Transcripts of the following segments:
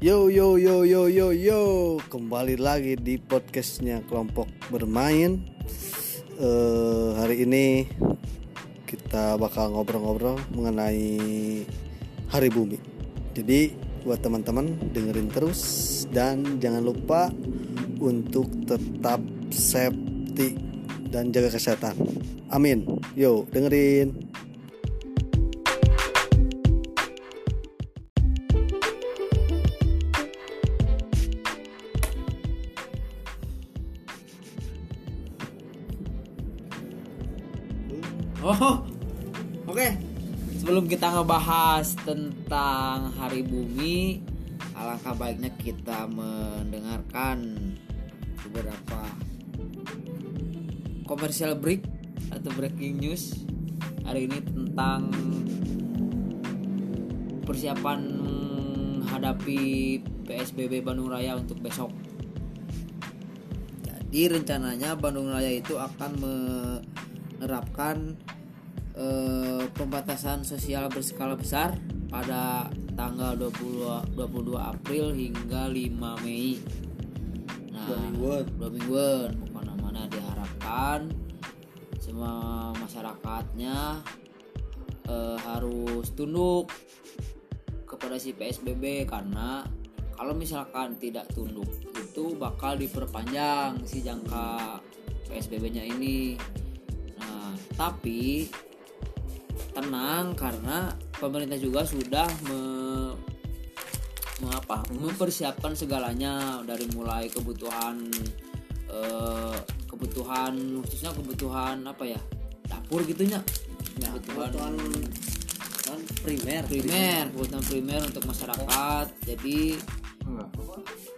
Yo yo yo yo yo yo kembali lagi di podcastnya kelompok bermain. Eh, hari ini kita bakal ngobrol-ngobrol mengenai Hari Bumi. Jadi buat teman-teman dengerin terus dan jangan lupa untuk tetap safety dan jaga kesehatan. Amin. Yo dengerin. Oh, oke. Sebelum kita ngebahas tentang Hari Bumi, alangkah baiknya kita mendengarkan beberapa komersial break atau breaking news hari ini tentang persiapan menghadapi PSBB Bandung Raya untuk besok. Jadi rencananya Bandung Raya itu akan menerapkan eh, pembatasan sosial berskala besar pada tanggal 20, 22 April hingga 5 Mei. Nah, Dua mingguan. dua mingguan ke mana-mana diharapkan semua masyarakatnya eh, harus tunduk kepada si PSBB karena kalau misalkan tidak tunduk itu bakal diperpanjang si jangka PSBB-nya ini. Nah, tapi tenang karena pemerintah juga sudah me- me- apa, mempersiapkan segalanya dari mulai kebutuhan eh, kebutuhan khususnya kebutuhan apa ya dapur gitunya. Ya, kebutuhan kan primer. primer kebutuhan primer untuk masyarakat. Jadi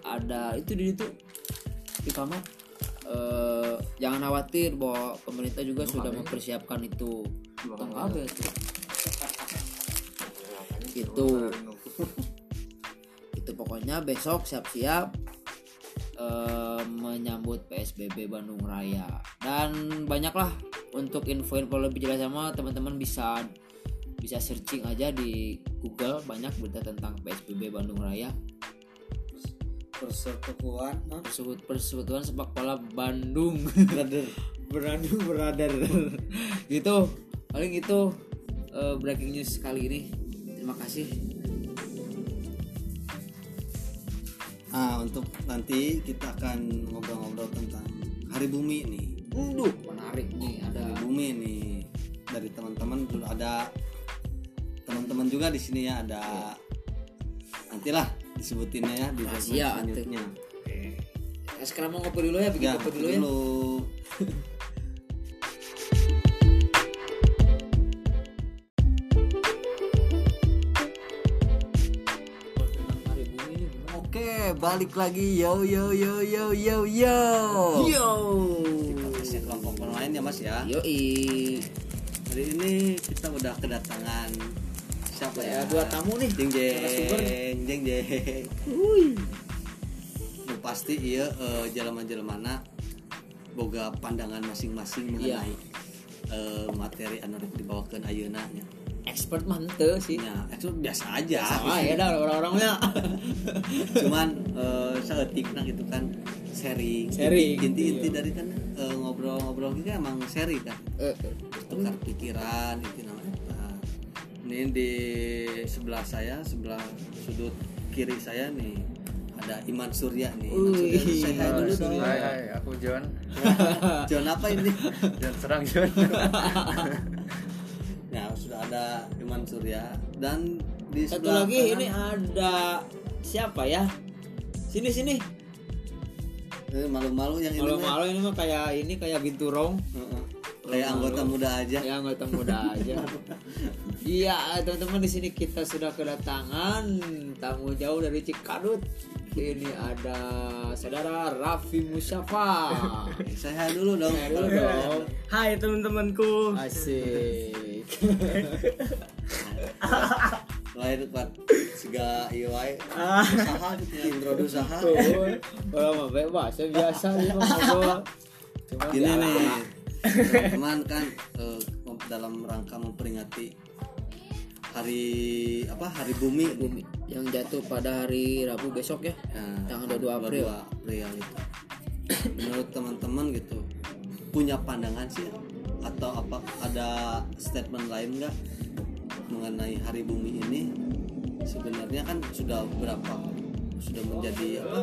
ada itu di itu di kamar Eh, jangan khawatir bahwa pemerintah juga sudah mempersiapkan itu Tong kabel tuh. itu itu pokoknya besok siap-siap eh, menyambut PSBB Bandung Raya. Dan banyaklah untuk info-info lebih jelas sama teman-teman bisa bisa searching aja di Google. Banyak berita tentang PSBB Bandung Raya. Persekutuan nah, Persekutu- persekutuan sepak bola Bandung. Brother. Bandung brother. Gitu paling itu eh, breaking news kali ini terima kasih Nah, untuk nanti kita akan ngobrol-ngobrol tentang Hari Bumi nih. Waduh, menarik nih ada Hari Bumi nih dari teman-teman dulu ada teman-teman juga di sini ya ada nantilah disebutinnya ya di atuh. selanjutnya. Ya, sekarang mau ngopi dulu ya bikin Ya, kopi dulu ya dulu. tentang balik lagi yo yo yo yo yo yo. Yo. Podcastnya kelompok bermain ya Mas ya. Yoi. Hari ini kita udah kedatangan siapa ya? Ya, dua tamu nih. Jeng jeng jeng jeng. Nu pasti iya eh, jelema-jelemana boga pandangan masing-masing Iya. mengenai eh, materi anu rek dibawakeun ayeuna nya. Expert mah henteu sih. Ya, itu biasa aja. Sama ya dah orang-orangnya. Cuman eh saeutikna gitu kan sharing. Sharing, Inti-inti iya. dari kan eh, ngobrol-ngobrol gitu emang sharing kan. Eh, tukar pikiran itu namanya Nah, ini di sebelah saya sebelah sudut kiri saya nih ada Iman Surya nih Iman. Surya saya hai dulu dong Hai, hai, aku John. John apa ini John serang John. sudah ada Iman Surya dan di Satu lagi kanan, ini ada siapa ya? Sini sini. eh, malu-malu yang. Malu-malu ini mah kayak ini kayak binturong. Heeh. kayak anggota muda aja Ya anggota muda aja. Iya teman-teman di sini kita sudah kedatangan tamu jauh dari Cikadut. Ini ada saudara Raffi Musyafa. saya dulu dong Saya dulu dong. Hai teman-temanku. Asik. lahir kuat siga ieu wae Ah. usaha gitu ya introduce usaha Kalau mah bebas ya biasa biasa. nih teman kan eh, dalam rangka memperingati hari apa? Hari bumi. Bumi. Yang jatuh pada hari Rabu besok ya? Nah, tanggal 22 April 22 April. Gitu. Menurut teman-teman gitu punya pandangan sih atau apa ada statement lain nggak mengenai hari bumi ini? Sebenarnya kan sudah berapa? Sudah menjadi apa?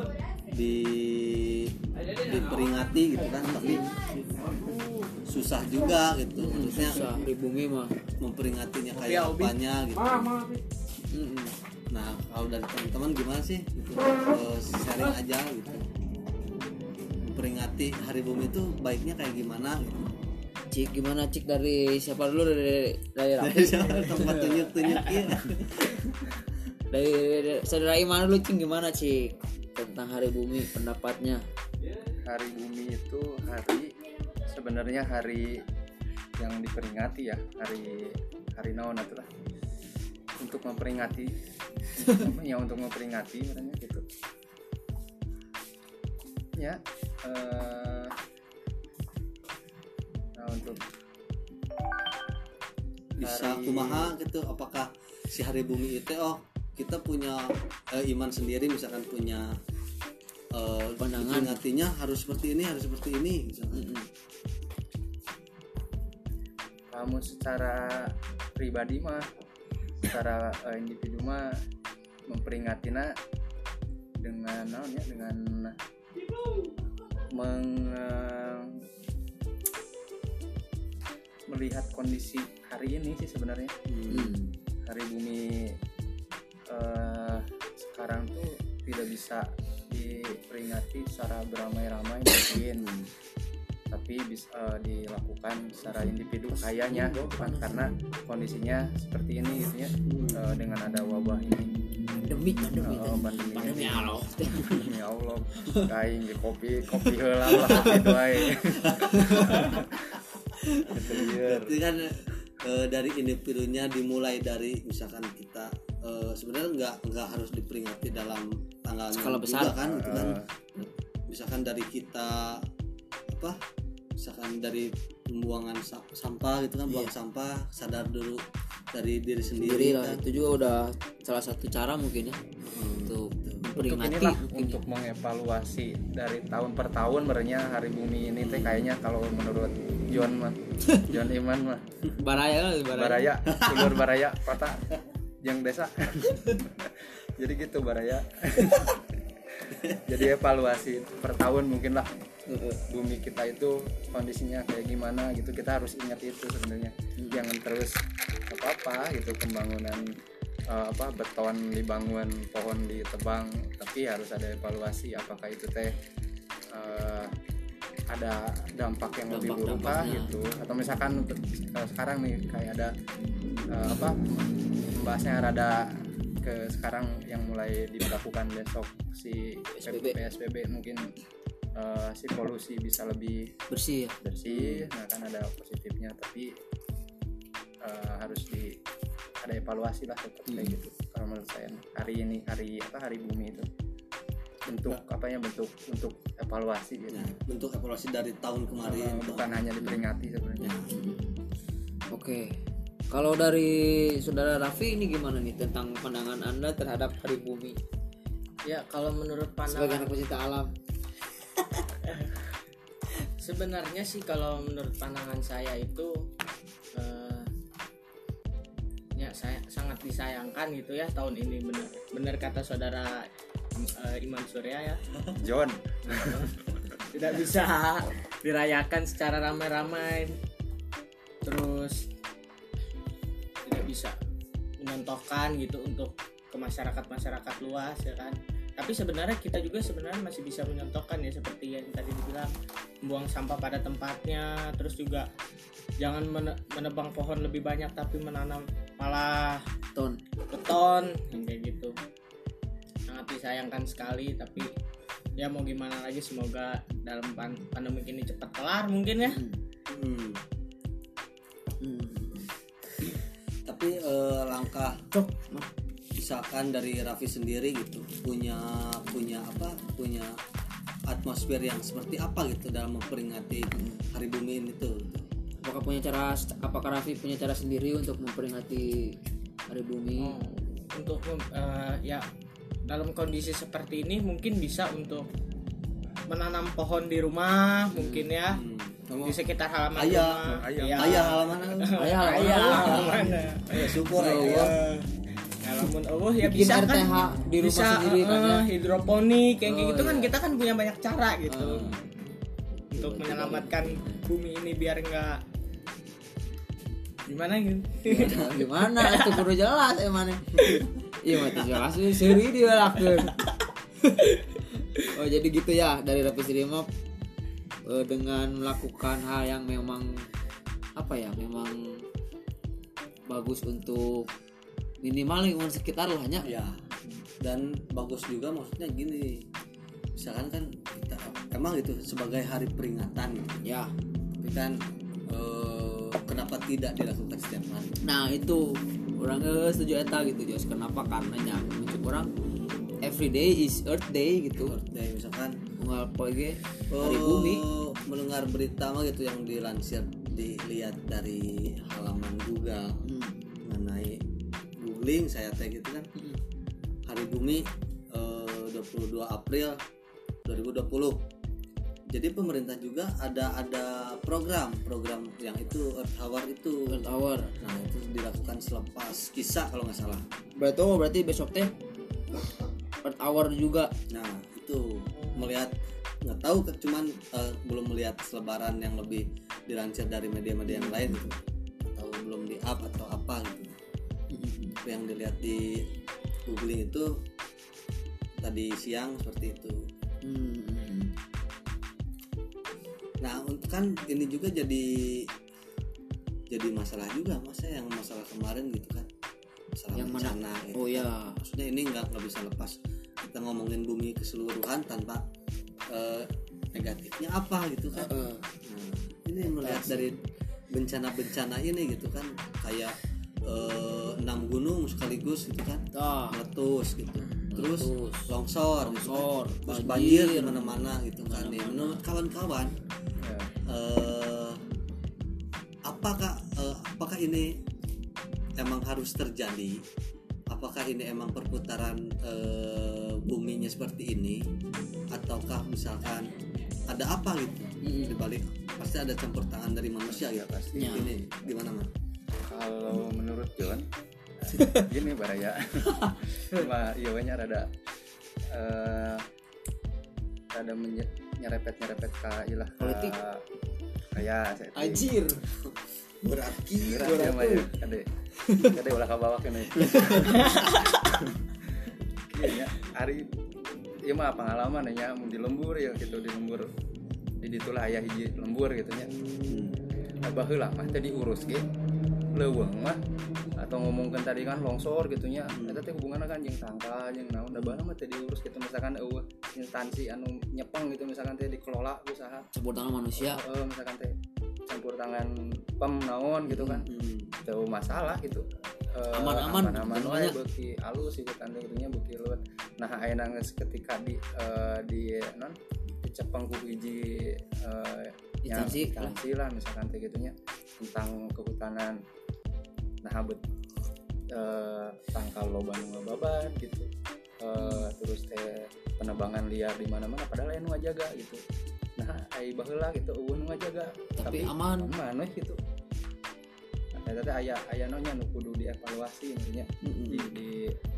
Di diperingati gitu kan tapi susah juga gitu. Maksudnya Susah, hari bumi mah. memperingatinya kayak apanya gitu. Nah, kalau dari teman-teman gimana sih? Gitu. Sharing aja gitu. Memperingati Hari Bumi itu baiknya kayak gimana gitu. Cik gimana Cik? Dari siapa dulu? Dari dari Rafi Tempat tunjuk-tunjuk ya. dari, dari saudara Iman dulu Cik. Gimana Cik? Tentang hari bumi pendapatnya. Hari bumi itu hari sebenarnya hari yang diperingati ya hari hari naon atuh lah untuk memperingati ya untuk memperingati sebenarnya gitu ya eh, nah untuk Bisa Hari- kumaha gitu apakah si Hari Bumi itu oh kita punya eh, iman sendiri misalkan punya eh, Pandangan. diperingatinya harus seperti ini, harus seperti ini misalkan. Mm-mm. Kamu secara pribadi mah secara eh, individu mah memperingatinya dengan naon ya dengan meng eh, melihat kondisi hari ini sih sebenarnya Hmm. Mm. hari bumi eh, sekarang tuh tidak bisa diperingati secara beramai-ramai mungkin tapi bisa dilakukan secara individu kayaknya bukan karena kondisinya seperti ini gitu ya eh, dengan ada wabah ini. Pandemi pandemi. Oh, pandemi. pandemi Allah. Ya Allah. Kain di kopi kopi heula lah gitu aja gitu ya. Berarti kan eh, dari individunya dimulai dari misalkan kita eh, sebenarnya nggak nggak harus diperingati dalam tanggal Skala juga besar. kan gitu kan. Eh, misalkan dari kita apa misalkan dari pembuangan sa- sampah gitu kan buang sampah sadar dulu dari diri sendiri sendiri, lah kan. itu juga udah salah satu cara mungkin ya Hmm, untuk gitu. untuk inilah mungkin untuk mengevaluasi dari tahun per tahun sebenarnya hari bumi ini teh kayaknya kalau menurut John mah John Iman mah. Baraya lah baraya, Baraya ulur Baraya kota yang desa. Jadi gitu Baraya. Jadi evaluasi per tahun mungkin lah bumi kita itu kondisinya kayak gimana gitu kita harus ingat itu sebenarnya. Jangan terus apa apa gitu pembangunan eh, apa beton dibangun pohon ditebang tapi harus ada evaluasi apakah itu teh eh, ada dampak yang lebih buruk gitu. Atau misalkan untuk eh, sekarang nih kayak ada eh, apa bahasnya rada ke sekarang yang mulai diberlakukan besok si PSBB. PSBB mungkin eh, si polusi bisa lebih bersih ya? bersih nah kan ada positifnya tapi eh, harus di ada evaluasi lah tetap kayak Hmm. gitu. Kalau menurut saya hari ini hari apa hari bumi itu. Bentuk apa ya bentuk untuk evaluasi gitu. Nah, bentuk evaluasi dari tahun kemarin. Eh, bukan hanya diperingati sebenarnya. Oke. Kalau dari saudara Raffi ini gimana nih tentang pandangan anda terhadap hari bumi? Ya kalau menurut sebagai pandangan anak pecinta alam sebenarnya sih kalau menurut pandangan saya itu eh, ya saya sangat disayangkan gitu ya tahun ini. Benar benar kata saudara eh, Iman Surya ya. John. Tidak bisa dirayakan secara ramai-ramai. Terus tidak bisa mencontohkan gitu untuk ke masyarakat masyarakat luas ya kan tapi sebenarnya kita juga sebenarnya masih bisa menyontohkan ya seperti yang tadi dibilang membuang sampah pada tempatnya terus juga jangan mene- menebang pohon lebih banyak tapi menanam malah ton beton yang kayak gitu. Sangat disayangkan sekali tapi ya mau gimana lagi semoga dalam pan- pandemi ini cepat kelar mungkin ya. Hmm. Hmm. tapi eh, langkah Cok, misalkan dari Raffi sendiri gitu punya punya apa punya atmosfer yang seperti apa gitu dalam memperingati Hari Bumi ini tuh apakah punya cara apakah Raffi punya cara sendiri untuk memperingati hari bumi Oh, untuk eh, ya dalam kondisi seperti ini mungkin bisa untuk menanam pohon di rumah mungkin ya Hmm. di sekitar halaman Ayah. rumah Ayah. Iya. ayah halaman ayah ayah halaman ya syukur Ya ayah Allah. Allah ya Bikin bisa kan RTH di rumah bisa sendiri kan ya. hidroponik kayak Oh, gitu kan iya. kita kan punya banyak cara gitu Ah. untuk Coba, menyelamatkan bumi ini biar enggak gimana gitu gimana itu kudu jelas emangnya iya mati jelas sih seri dia lakukan oh jadi gitu ya dari Rapid Map eh, dengan melakukan hal yang memang apa ya memang bagus untuk minimal lingkungan sekitar lah ya ya dan bagus juga maksudnya gini. Misalkan kan kita emang itu sebagai hari peringatan gitu. ya tapi kan eh, kenapa tidak dilakukan setiap hari? Nah itu. Orang eh, setuju eta gitu Jos. Kenapa? Karenanya muncul orang every day is Earth Day gitu. Earth Day misalkan. Unggal poe hari eh, bumi. mendengar berita mah gitu yang dilansir dilihat dari halaman Google Hmm. mengenai googling saya teh gitu kan. Hmm. hari bumi eh, 22 April 2020 jadi pemerintah juga ada ada program program yang itu Earth Hour itu. Earth Hour. Nah itu dilakukan selepas kisah kalau nggak salah. Berarti oh, berarti besok teh Earth Hour juga? Nah itu melihat nggak tahu cuman eh, belum melihat selebaran yang lebih dilansir dari media-media yang lain gitu. Atau belum di up atau apa gitu yang dilihat di googling itu tadi siang seperti itu. Hmm, nah untuk kan ini juga jadi jadi masalah juga masa yang masalah kemarin gitu kan. Masalah Yang mana? bencana gitu oh kan. ya maksudnya ini nggak nggak bisa lepas. Kita ngomongin bumi keseluruhan tanpa eh, negatifnya apa gitu kan. Eh, Nah, ini melihat dari bencana-bencana ini gitu kan. Kayak enam sekaligus gitu kan ah, meletus gitu terus Meletus. longsor gitu kan. longsor terus banjir banjir di mana-mana gitu kan ya, menurut kawan-kawan Ya. eh, apakah eh, apakah ini emang harus terjadi apakah ini emang perputaran eh, buminya seperti ini ataukah misalkan ada apa gitu Mm-mm. di balik pasti ada campur tangan dari manusia ya pasti Ya. ini gimana mas kalau menurut John gini baraya cuma iya banyak rada eh rada nyerepet nyerepet ke ilah ka- Politik. kayak saya Ajir berarti Gerak ya ya kade kade ulah ka bawah kene. Iya hari iya mah pengalaman ya di lembur ya gitu di lembur. Di ditulah ayah hiji lembur gitu nya. Abah heula mah tadi urus ge leuweung mah atau ngomongkan tadi kan longsor gitu nya. Eta teh hubunganna kan jeung tangka jeung naon da baheula mah teh diurus gitu. Misalkan eueuh instansi anu nyepeng gitu misalkan teh dikelola usaha. Campur tangan manusia. Eh, misalkan teh campur tangan pem naon gitu kan. Hmm. jauh masalah gitu. Aman-aman, aman wae namanya. beuki alus gitu kan gitunya beuki leuweut nah ayeuna geus ketika di eh, di non dicepeng ku hiji Instansi. instansi lah misalkan teh gitunya tentang kehutanan nah bet eh, tangkal loba nu ngababat gitu. Eh, terus teh penebangan liar di mana-mana padahal aya nu ngajaga gitu. Nah ai baheula gitu eueuh nu ngajaga Tapi aman. aman weh gitu. Nah, eta teh aya aya nya nu kudu dievaluasi intinya. Di, di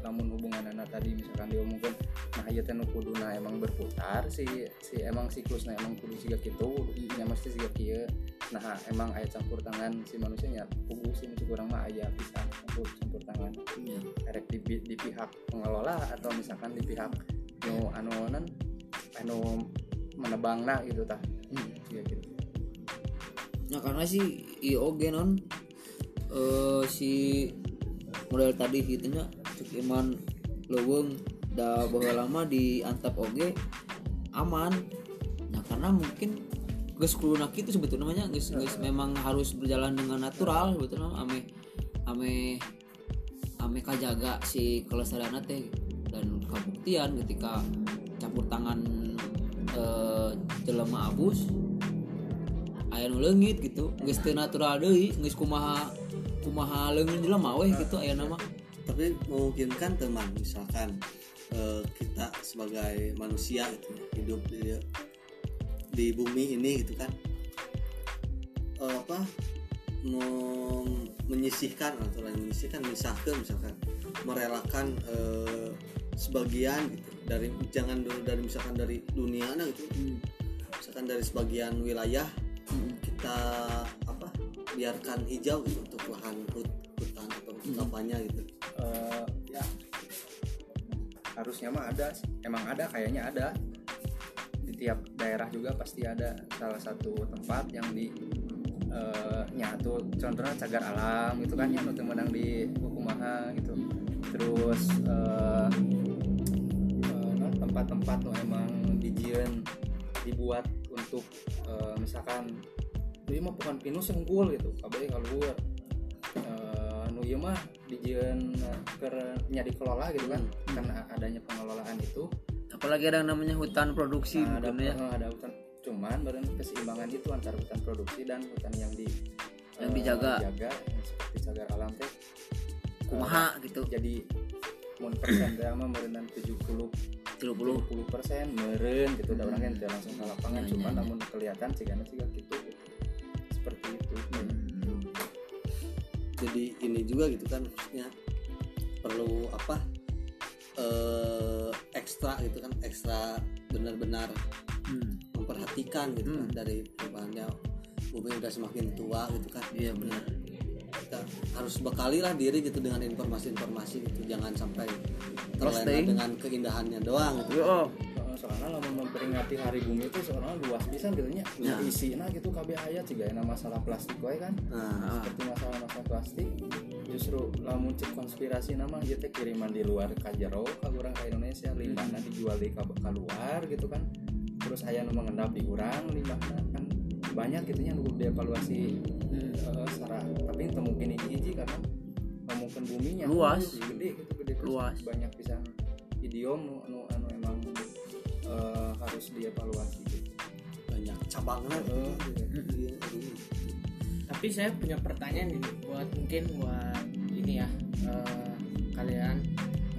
lamun hubungan anak tadi misalkan diomongkan nah ieu teh nu kuduna emang berputar si si emang siklusnya emang kudu siga kitu nya mesti siga kieu nah emang aya campur tangan si manusianya kudu si musuh kurang mah aya bisa campur campur tangan. Ya. erek di, di pihak pengelola atau misalkan di pihak nu anu non anu menebangna gitu tah. Hmm. siga gitu. Nah karena si IOG non eh, si model tadi gitunya cek iman leweng da bahwa lama di antap oge aman. Nah karena mungkin geus kuluna kitu sebetulnya namanya geus geus memang harus berjalan dengan natural sebetulnya ame ame ame kajaga si kelestarian teh dan kabuktian ketika campur tangan eh, jelema abus. Aya nu leungit gitu geus teu natural deui geus kumaha kumaha leungit jelema weh gitu aya nama. Tapi memungkinkan teman misalkan eh, kita sebagai manusia gitu hidup di, di bumi ini gitu kan. Eh, apa mem- menyisihkan atau lain menyisihkan misalkan misalkan merelakan eh, sebagian gitu. Dari jangan dulu dari misalkan dari dunia nah gitu. Misalkan dari sebagian wilayah kita apa biarkan hijau gitu untuk lahan hut- hutan atau untuk apanya gitu. Eh, ya. Harusnya mah ada emang ada kayaknya ada tiap daerah juga pasti ada salah satu tempat yang di eh, nyatu contohnya cagar alam gitu kan yang nutu menang di Kukumaha gitu. Terus eh, non, tempat-tempat nu emang dijieun dibuat untuk eh, misalkan itu mah bukan pinus unggul gitu kabeh keluar eh, nu mah dijieun keur nya dikelola gitu kan karena adanya pengelolaan itu apalagi ada yang namanya hutan produksi nah, ada ya. eh, ada hutan. Cuman badan keseimbangan itu antara hutan produksi dan hutan yang di Yang eh, dijaga. dijaga, yang seperti cagar alam teh kumaha gitu. jadi mun persen teh mah meureunnan 70 30 70 persen meren gitu. Udah orang teu langsung ke lapangan. Ya, ya, cuman ya. namun kelihatan cigana juga gitu, gitu seperti itu. Jadi ini juga gitu kan maksudnya perlu apa eh ekstra gitu kan ekstra benar-benar Hmm. memperhatikan gitu kan Hmm. dari perubahannya bumi udah semakin tua gitu kan iya benar kita harus bekalilah diri gitu dengan informasi-informasi gitu jangan sampai terlena dengan keindahannya doang gitu. oh soalnya lamun memperingati hari bumi itu soalnya luas bisa gitu nya Ya. isi nah gitu KB ayat juga enak masalah plastik wae kan Nah, seperti masalah-masalah plastik justru lamun cek konspirasi nama teh kiriman di luar ka jero ka urang ka Indonesia limbahna dijual di ka, ka luar gitu kan terus aya nu mengendap di urang limbahna kan banyak gitu nya nu dievaluasi Hmm. eh, secara tapi itu mungkin hiji karena ngomongkan buminya Luas. gede gitu gede Luas. banyak bisa idiom nu anu, eh, harus dievaluasi gitu. banyak cabangnya Heeh, gitu. Aduh. tapi saya punya pertanyaan ini buat mungkin buat ini ya eh, kalian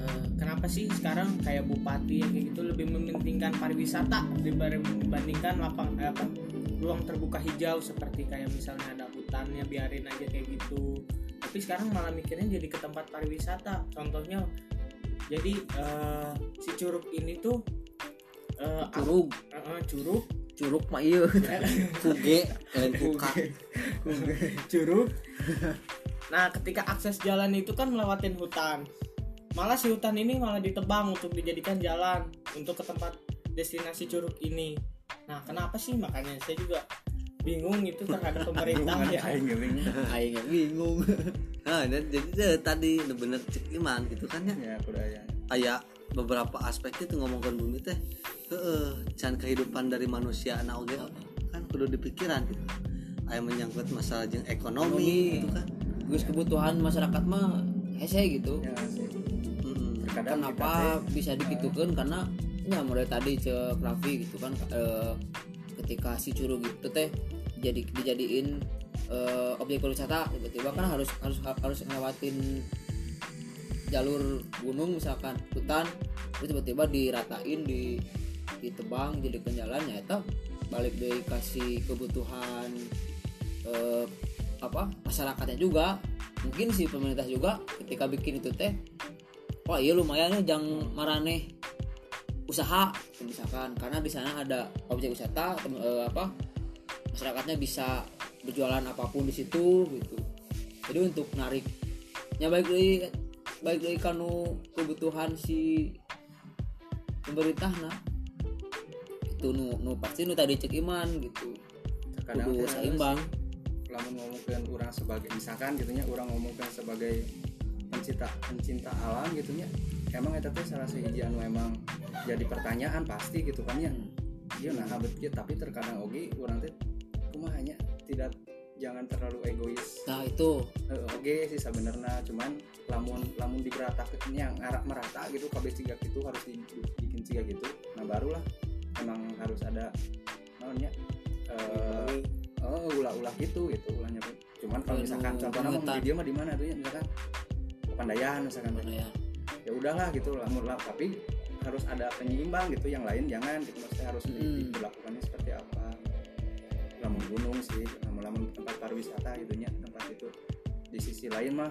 Eh, kenapa sih sekarang kayak bupati yang kayak gitu lebih mementingkan pariwisata dibanding- dibandingkan lapang eh, apa ruang terbuka hijau seperti kayak misalnya ada hutannya biarin aja kayak gitu tapi sekarang malah mikirnya jadi ke tempat pariwisata contohnya jadi eh, si curug ini tuh eh, ap- curug eh, eh, curug. Curug mah iya. Kuge lain kuka. Curug. Nah ketika akses jalan itu kan melewatin hutan. Malah si hutan ini malah ditebang untuk dijadikan jalan untuk ke tempat destinasi curug ini. Nah kenapa sih? Makanya saya juga bingung itu terhadap pemerintah ya. Aing geuning. aing bingung. Nah dan jadi tadi bener cek iman gitu kan ya? Ya kuda aya kayak beberapa aspek itu ngomongkan bumi teh heeh can kehidupan dari manusia anak oge kan kudu dipikiran gitu. Aya menyangkut masalah jeung ekonomi gitu kan. Gus kebutuhan masyarakat mah hese gitu. Ya terkadang kenapa bisa digitukan karena ya mulai tadi cek Raffi gitu kan eh, ketika si curug itu teh jadi dijadiin eh, objek wisata tiba-tiba kan harus harus harus ngelewatin jalur gunung misalkan hutan terus tiba-tiba diratain di ditebang jadi jalannya itu balik dari kasih kebutuhan eh, apa masyarakatnya juga mungkin si pemerintah juga ketika bikin itu teh wah iya lumayan nih jang marane usaha misalkan. Karena di sana ada objek wisata eh, apa masyarakatnya bisa berjualan apa pun di situ gitu. Jadi untuk nariknya baik dari baik dari kanu kebutuhan si pemerintah nah itu nu, nu pasti nu tadi cek iman gitu. Terkadang kudu seimbang. lamun ngomongkeun orang sebagai misalkan gitunya orang ngomongkan sebagai pencinta pencinta alam gitunya emang eta teh salah sahiji anu emang jadi pertanyaan pasti gitu kan ya. Iya nah habet kieu tapi terkadang oge orang teh kumahanya tidak jangan terlalu egois. Nah itu. Eh, oge sih sebenarnya cuman lamun lamun diberatakeun yang arah merata gitu kabeh ciga gitu harus di, bikin ciga gitu nah barulah emang harus ada namanya eh oh ulah-ulah gitu gitu ulahnya cuman kalau Anu, misalkan contohnya mau dia mah di mana tuh ya? Misalkan Pandayan misalkan Mana ya udahlah gitu lamun lah tapi harus ada penyeimbang gitu yang lain jangan gitu. Maksudnya harus Hmm. diberlakukannya seperti apa lamun gunung sih lamun tempat pariwisata gitu nya tempat itu. Di sisi lain mah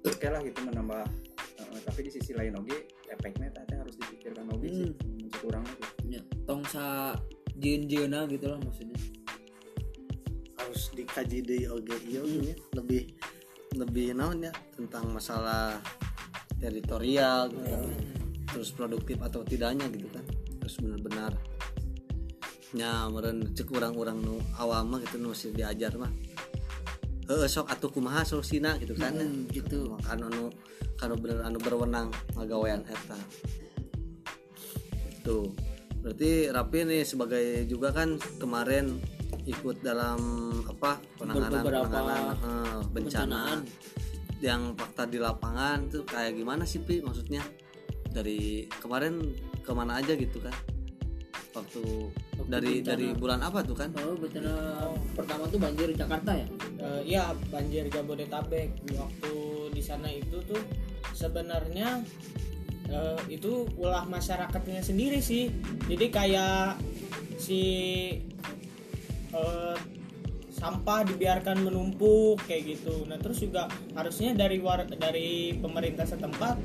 oke lah gitu menambah eh, tapi di sisi lain oke efeknya tadi harus dipikirkan oke sih untuk kurang gitu. Ya, tong sa jin jina gitu lah maksudnya. Harus dikaji di OGI nya lebih lebih naon ya tentang masalah teritorial gitu kan. terus produktif atau tidaknya gitu kan. Terus benar-benar nya meren cek orang-orang nu awam mah gitu nu masih diajar mah. Heeh sok atuh kumaha solusina gitu kan. Hmm, gitu. kan anu kan bener anu berwenang ngagawean eta. Tuh berarti Rapi nih sebagai juga kan kemarin ikut dalam apa penanganan Beberapa penanganan eh, bencana bencanaan. yang fakta di lapangan tuh kayak gimana sih pi maksudnya? Dari kemarin ke mana aja gitu kan waktu Waktu dari bencana. dari bulan apa tuh kan? Oh bencana pertama tuh banjir Jakarta ya? Eh, iya banjir Jabodetabek. Waktu di sana itu tuh sebenarnya eh, itu ulah masyarakatnya sendiri sih. Jadi kayak si eh, sampah dibiarkan menumpuk kayak gitu. Nah terus juga harusnya dari war dari pemerintah setempat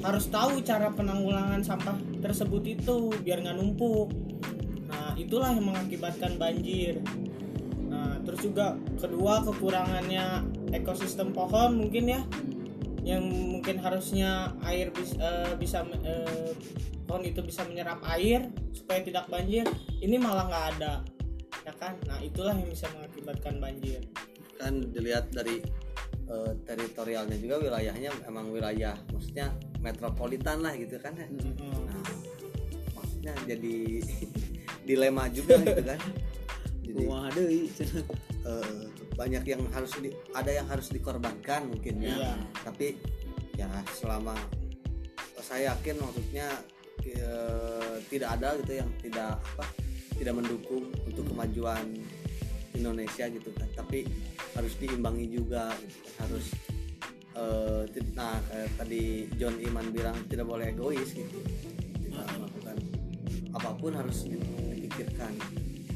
harus tahu cara penanggulangan sampah tersebut itu biar nggak numpuk itulah yang mengakibatkan banjir Nah, terus juga kedua kekurangannya ekosistem pohon mungkin ya, yang mungkin harusnya air bis- eh, bisa eh, pohon itu bisa menyerap air supaya tidak banjir, ini malah nggak ada, ya kan? Nah itulah yang bisa mengakibatkan banjir. kan dilihat dari eh, teritorialnya juga wilayahnya emang wilayah maksudnya metropolitan lah gitu kan ya Hmm. nah, maksudnya jadi dilema juga gitu kan. Jadi eh, banyak yang harus di, ada yang harus dikorbankan mungkin ya. Iya. tapi ya selama saya yakin maksudnya eh, tidak ada gitu yang tidak apa tidak mendukung untuk kemajuan Indonesia gitu kan. Tapi harus diimbangi juga gitu kan. harus ti- nah kayak tadi John Iman bilang tidak boleh egois gitu. Melakukan apa pun harus dipikirkan.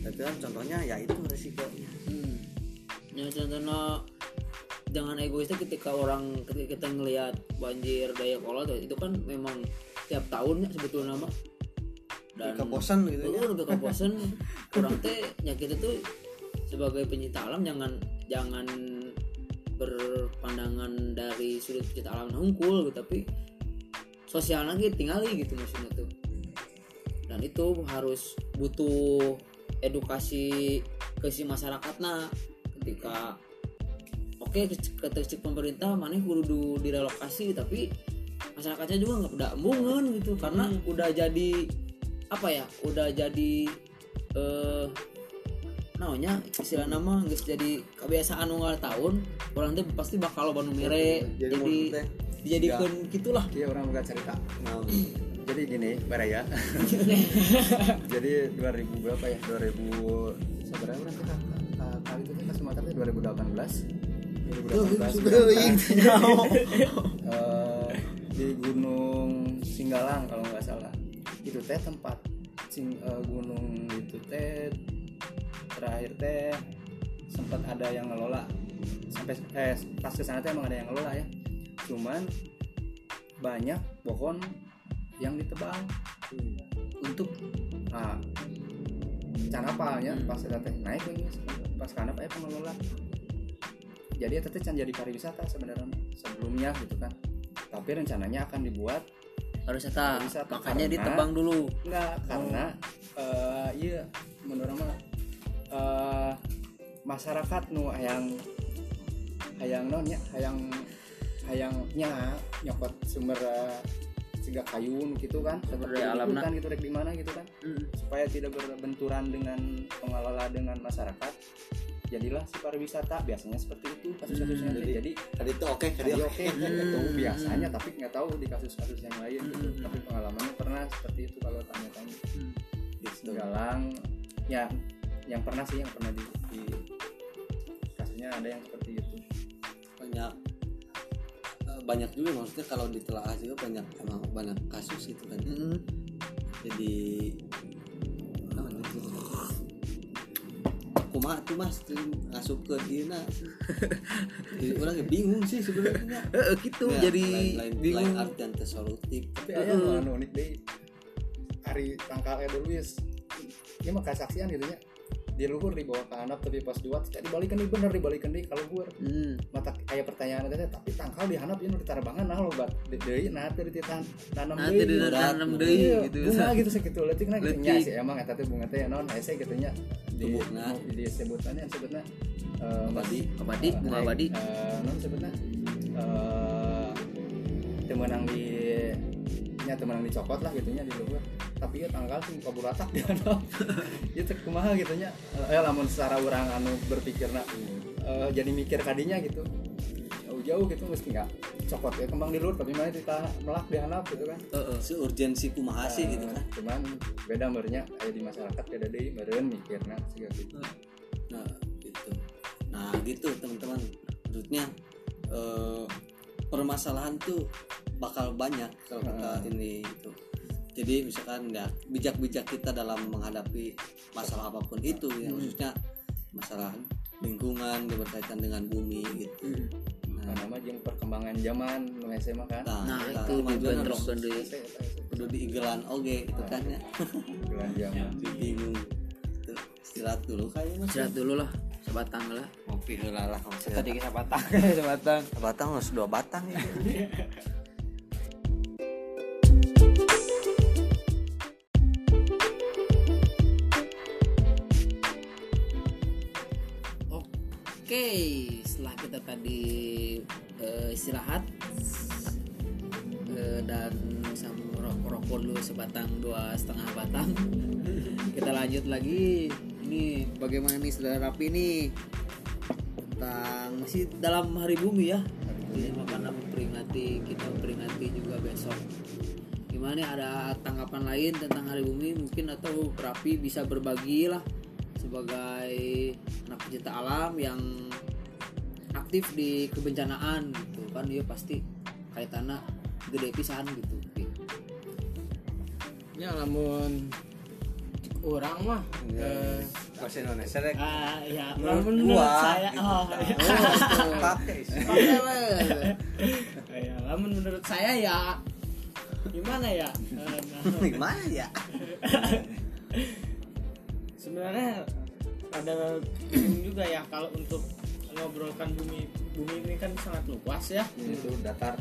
Itu kan contohnya ya itu resikonya. Hmm. ya contohnya jangan egoisnya ketika orang ketika kita ngelihat banjir Dayakolot itu kan memang tiap tahunnya sebetulnya mah dan keposan gitu ya. Oh, udah kepuasan orang teh ya kita tuh sebagai pencinta alam jangan jangan berpandangan dari sudut pencinta alam hungkul gitu tapi sosial lagi tinggali gitu maksudnya tuh dan itu harus butuh edukasi ke si masyarakat nah ketika oke si pemerintah mana kudu direlokasi tapi masyarakatnya juga nggak udah embungan gitu. Karena udah jadi apa ya udah jadi eh namanya istilah nama nggak jadi kebiasaan unggal tahun orang tuh pasti bakal banu mere Jadi jadi, dijadikan gitulah. Iya orang bukan cerita. Nah, jadi gini Baraya jadi 2000 berapa ya? 2000 seberapa berapa kak? Kak- kali itu tuh 2018 2018 Eh, di Gunung Singgalang kalau nggak salah. Itu teh tempat sing, eh, gunung itu teh terakhir teh sempat ada yang ngelola. Sampai eh pas ke sana teh emang ada yang ngelola ya. Cuman banyak pohon yang ditebang. Untuk nah cara apalnya pas kita teh naik ini pas karena pak pengelola. Jadi itu teh can jadi pariwisata sebenarnya sebelumnya gitu kan. Tapi rencananya akan dibuat pariwisata Pariwisata, makanya karena- ditebang dulu. Enggak karena eh, iya menurut mah eh, masyarakat nu hayang hayang nonnya hayang hayangnya nyokot sumber eh, siga kayu gitu kan seperti di alamna. hutan gitu rek di mana gitu kan. Supaya tidak berbenturan dengan pengelola dengan masyarakat jadilah si pariwisata. Biasanya seperti itu kasus-kasusnya Hmm, jadi- jadi tadi itu oke Tadi oke. oke itu biasanya tapi nggak tahu di kasus-kasus yang lain gitu. Hmm. tapi pengalamannya pernah seperti itu kalau tanya-tanya. Gitu. galang ya yang pernah sih yang pernah di, di- kasusnya ada yang seperti itu. Banyak banyak juga maksudnya kalau ditelaah juga banyak emang banyak kasus gitu kan. Jadi namanya kumaha tuh mas ngasup ke dia nah jadi orang ya bingung sih sebenarnya. Gitu Ya, jadi lain, lain, bingung. lain artian teh solutif tapi anu unik deui hari tangkalnya dulu yes. Ini mah kasaksian gitu nya di luhur dibawa ke anak tapi pas duat tidak dibalikan di bener dibalikan di kalau luhur Hmm. mata kayak pertanyaan teh tapi tangkal di handap ini ditarabangan nah lo bat deui nah teu ditan tanam Nah, deui teu deui Iya, gitu. bunga gitu segitu letik nah gitu nya sih emang eta teh bunga teh naon hese gitu nya di di sebutannya sebutna eh, Abadi. Abadi, eh, bunga abadi. eh, naon sebutna eh temenang di nya temenang dicopot lah gitunya di luar tapi ya tanggal sih kaburatak di handap ya teh kumaha gitu nya. Eh lamun secara orang anu berpikir nak eh, jadi mikir kadinya gitu. Jauh-jauh gitu mesti nggak copot ya kembang di luar tapi mana kita melak di handap gitu kan. Heeh. seurgensi kumaha sih gitu Eh, kan cuman beda merenya kayak di masyarakat beda deh meren mikirnya sih gitu. Nah gitu. Nah gitu teman-teman. Maksudnya eh, permasalahan tuh bakal banyak kalau kita ini itu jadi misalkan ya bijak-bijak kita dalam menghadapi masalah apa pun itu ya khususnya masalah lingkungan yang berkaitan dengan bumi gitu. Nah, nama jeung perkembangan zaman nu hese mah kan. Nah, Nah, kita itu eta hese. kudu diigelan oge gitu kan ya. Bulan zaman. Bingung. Istirahat dulu kayaknya mas. Istirahat dulu lah sebatang lah. Ngopi heula lah tadi kita batang sebatang. Batang harus dua batang ya Oke, setelah kita tadi eh, istirahat eh, dan rokok dulu sebatang dua setengah batang, kita lanjut lagi. Ini bagaimana nih saudara Rapi nih tentang masih dalam Hari Bumi ya. Jadi makanya memperingati kita memperingati juga besok. Gimana ada tanggapan lain tentang Hari Bumi mungkin atau Rapi bisa berbagi lah sebagai anak pecinta alam yang aktif di kebencanaan gitu. Kan dia pasti kaitannya gede pisan gitu. Ya lamun orang mah eh, bahasa Indonesia deh ah ya Menurut lamun menurut gua, saya oh. Ya lamun menurut saya ya gimana ya? Eh, gimana ya? Sebenarnya ada juga ya kalau untuk ngobrolkan bumi bumi ini kan sangat luas ya. Itu datar.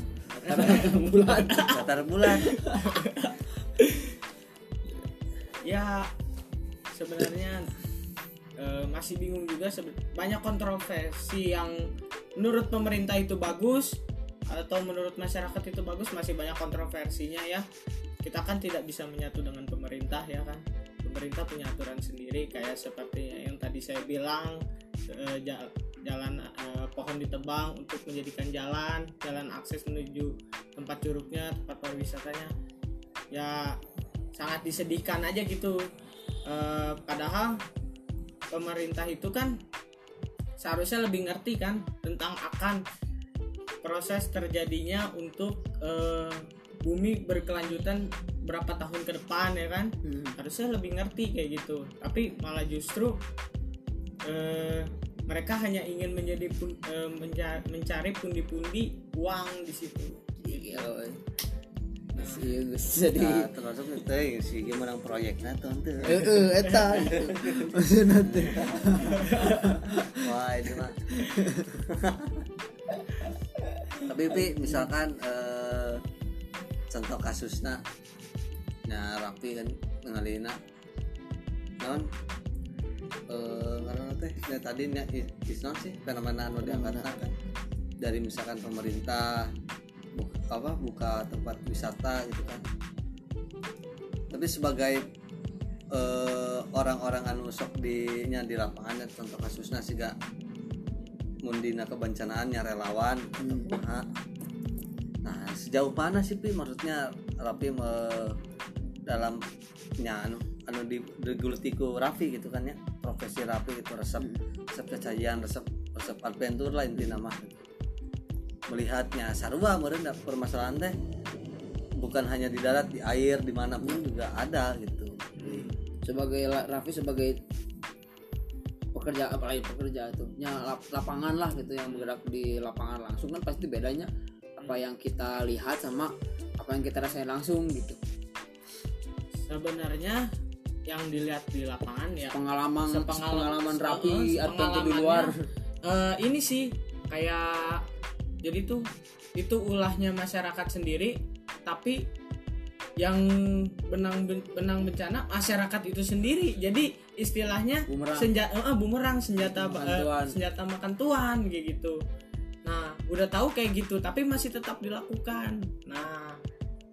Bulan. Datar bulan. Ya sebenarnya eh, masih bingung juga banyak kontroversi yang menurut pemerintah itu bagus atau menurut masyarakat itu bagus masih banyak kontroversinya ya. Kita kan tidak bisa menyatu dengan pemerintah ya kan. Pemerintah punya aturan sendiri kayak seperti yang saya bilang eh, ja- jalan eh, pohon ditebang untuk menjadikan jalan jalan akses menuju tempat curugnya tempat pariwisatanya. Ya sangat disedihkan aja gitu. Eh, padahal pemerintah itu kan seharusnya lebih ngerti kan tentang akan proses terjadinya untuk eh, bumi berkelanjutan berapa tahun ke depan ya kan? Hmm. harusnya lebih ngerti kayak gitu. Tapi malah justru eh, mereka hanya ingin menjadi pun, eh, menca- mencari pundi-pundi uang di situ. Geus jadi. nah, termasuk itu ya, si gimana proyeknya tuh tuh Heeh, eta. Gitu. Maksudna teh. wah ini mah. Tapi Pi, misalkan eh, contoh kasusnya. Nah rapi kan ngalina non eh ngaranna teh nah, tadi nya is- isnon sih fenomena anu diangkat kan. Dari misalkan pemerintah buka, apa buka tempat wisata gitu kan. Tapi sebagai eh, orang-orang anu sok di nya di lapangannya contoh kasusnya sih gak mundina kebencanaannya relawan atau kumaha. nah sejauh mana sih pi maksudnya rapi me- dalam nya anu anu di digulutiku Rafi gitu kan ya profesi Rafi gitu resep resep kecajian resep resep adventure lah inti nama. Gitu. melihatnya sarua meureun da permasalahan teh bukan hanya di darat di air di mana pun juga ada gitu. Sebagai Raffi sebagai pekerja apalagi pekerja itu nya lap- lapangan lah gitu yang bergerak di lapangan langsung kan pasti bedanya apa yang kita lihat sama apa yang kita rasain langsung gitu. Sebenarnya yang dilihat di lapangan ya. Pengalaman pengalaman Raffi eh, atau di luar. Eh, ini sih kayak jadi tuh itu ulahnya masyarakat sendiri tapi yang benang benang bencana masyarakat itu sendiri. Jadi istilahnya Bumerang. senjata bumerang senjata Makan eh, tuan. senjata makan tuan kayak gitu. Nah udah tahu kayak gitu tapi masih tetap dilakukan. Nah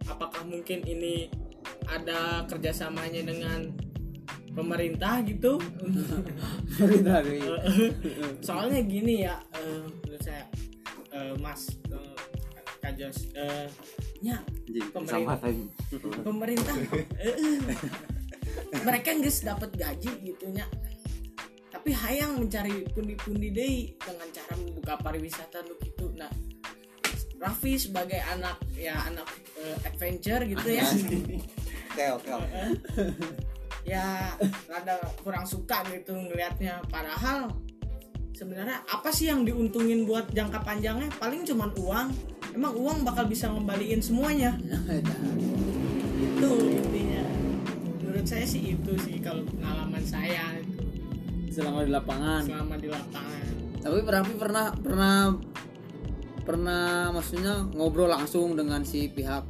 apakah mungkin ini ada kerjasamanya dengan pemerintah gitu. Soalnya gini ya eh, menurut saya eh, mas eh, Kak Jos eh, nya pemerintah pemerintah eh, eh, mereka nggak dapat gaji gitu nya tapi hayang mencari pundi-pundi deh dengan cara membuka pariwisata nu gitu. Nah Raffi sebagai anak ya anak eh, adventure gitu ya. Oke oke oke ya rada kurang suka gitu ngelihatnya padahal sebenarnya apa sih yang diuntungin buat jangka panjangnya? Paling cuman uang. Emang uang bakal bisa ngembaliin semuanya. Itu intinya. Menurut saya sih itu sih kalau pengalaman saya itu. Selama di lapangan. Selama di lapangan. Tapi Raffi pernah pernah pernah maksudnya ngobrol langsung dengan si pihak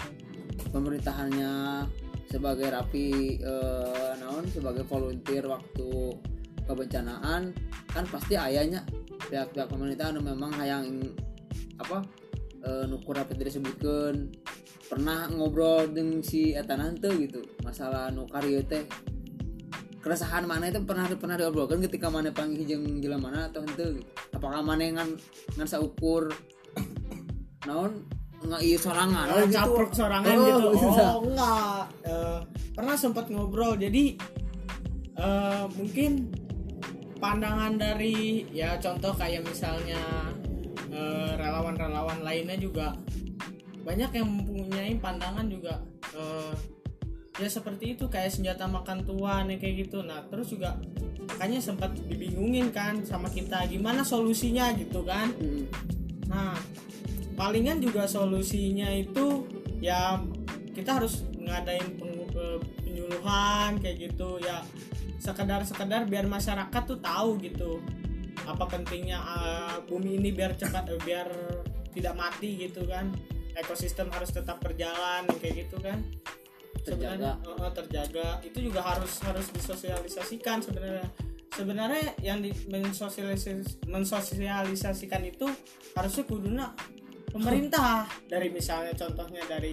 pemerintahannya sebagai Raffi eh, naon sebagai volunteer waktu kebencanaan kan pasti ayahnya pihak-pihak pemerintahan anu memang hayang apa eh, nukur Raffi disebutkan. Pernah ngobrol dengan si eta nante gitu masalah nu karya teh. Keresahan mana itu pernah pernah diobrolkan ketika mana panggil jeung jelema mana atau gitu. apakah mana ngan ngan saukur naon nggak iya sorangan Oh, capruk sorangan gitu. bisa. Oh, enggak. Eh, pernah sempat ngobrol. Jadi eh, mungkin pandangan dari ya contoh kayak misalnya eh, relawan-relawan lainnya juga banyak yang mempunyai pandangan juga eh, ya seperti itu kayak senjata makan tuan ya kayak gitu. Nah, terus juga makanya sempat dibingungin kan sama kita gimana solusinya gitu kan. Mm. Nah, palingan juga solusinya itu ya kita harus ngadain penyuluhan kayak gitu. Ya sekedar sekedar biar masyarakat tuh tahu gitu apa pentingnya eh, bumi ini biar cepat eh, biar tidak mati gitu kan. Ekosistem harus tetap berjalan kayak gitu kan. Sebenarnya eh, eh, terjaga. Itu juga harus harus disosialisasikan sebenarnya. Sebenarnya yang di, mensosialisis- mensosialisasikan itu harusnya kuduna pemerintah. Dari misalnya contohnya dari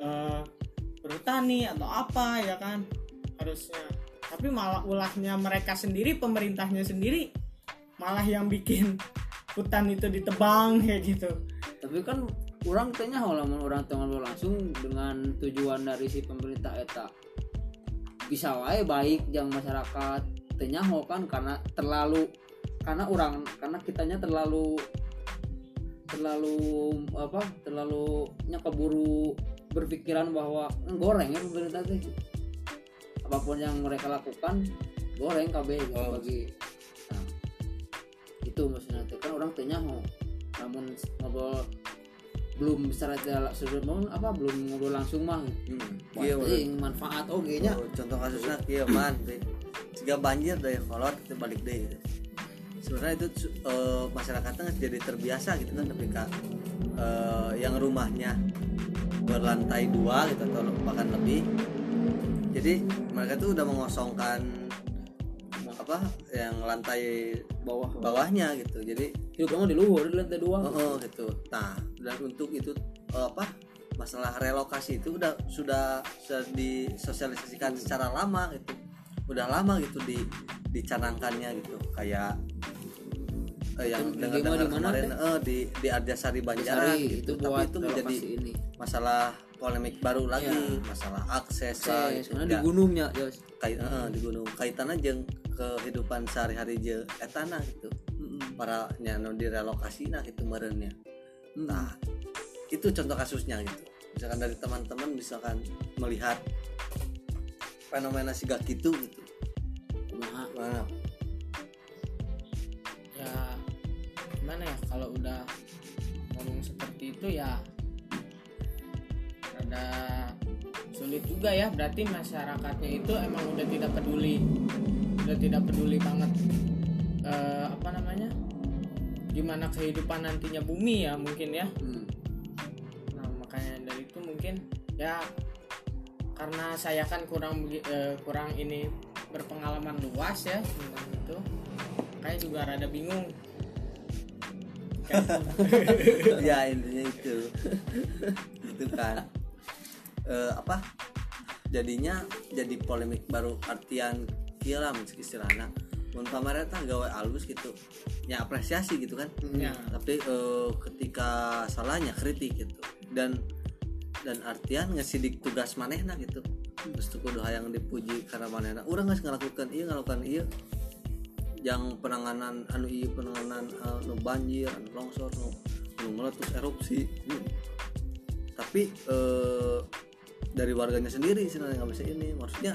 eh, perhutani atau apa ya kan? Harusnya. Tapi malah ulahnya mereka sendiri pemerintahnya sendiri malah yang bikin hutan itu ditebang kayak gitu. Tapi kan orang tanya lamun orang tengah ngobrol langsung dengan tujuan dari si pemerintah eta. Bisa wae baik yang masyarakat. Tanya kan karena terlalu karena orang karena kitanya terlalu terlalu apa terlalu keburu berpikiran bahwa "Eh, goreng ya pemerintah teh apa pun yang mereka lakukan goreng KB gitu Oh. bagi nah, itu maksudnya teh. kan orang tanya mau namun ngobrol belum secara tidak sebelum apa belum ngobrol langsung mah Hmm, iya, manfaat oke nya Oh, contoh kasusnya iya man jika banjir dari kolot kita balik deh gitu. Sebenarnya itu eh, masyarakatnya jadi terbiasa gitu kan ketika eh, yang rumahnya berlantai dua gitu atau bahkan lebih jadi mereka tuh udah mengosongkan apa yang lantai bawah bawahnya gitu jadi hidup kamu di luhur di lantai dua Oh, oh, gitu. Nah, dan untuk itu eh, apa? Masalah relokasi itu udah sudah sudah disosialisasikan secara lama gitu. Udah lama gitu di dicanangkannya gitu. Kayak eh, yang dengar dengar kemarin eh, di di Arjasari Banjaran Sari, gitu. itu Tapi buat itu menjadi ini. masalah polemik baru lagi, masalah akses lah Akses, gitu. karena di Ya, gunungnya Yos. kait eh, di gunung. Kaitannya jeung kehidupan sehari-hari je etana gitu. Para nyano direlokasi nah itu merenya nah itu contoh kasusnya gitu. Misalkan dari teman-teman misalkan melihat fenomena sigak gitu gitu Kumaha? mana ya gimana ya kalau udah ngomong seperti itu ya rada sulit juga ya berarti masyarakatnya itu emang udah tidak peduli udah tidak peduli banget eh, apa namanya gimana kehidupan nantinya bumi ya mungkin ya Hmm. nah makanya dari itu mungkin ya karena saya kan kurang eh, kurang ini berpengalaman luas ya tentang itu. Kayak juga rada bingung. Ya intinya itu. Itu kan. Eh, apa? Jadinya jadi polemik baru artian kira istilahnya. Mun pamarentah gawe alus gitu. Ya apresiasi gitu kan. Ya. tapi eh, ketika salahnya kritik gitu. Dan dan artian ngesidik tugas manehna gitu. Terus tuh kudu hayang dipuji karena manehna. Urang geus ngalakukan iya ngalakukan iya yang penanganan anu iya penanganan anu banjir anu longsor anu, anu meletus erupsi tapi eh, dari warganya sendiri sebenarnya nggak bisa ini. Maksudnya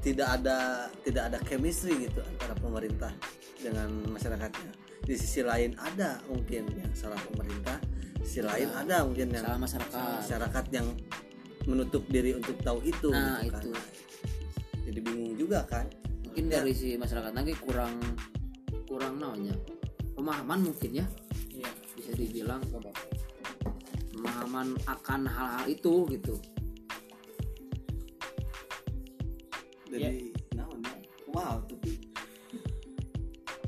tidak ada tidak ada chemistry gitu antara pemerintah dengan masyarakatnya. Di sisi lain ada mungkin yang salah pemerintah sisi lain ada mungkin yang masyarakat. masyarakat yang menutup diri untuk tahu itu Nah, gitu kan. itu. jadi bingung juga kan. Mungkin dari si masyarakat lagi kurang kurang namanya pemahaman mungkin ya. Iya. bisa dibilang pemahaman akan hal-hal itu gitu. Jadi naon ya wow tapi?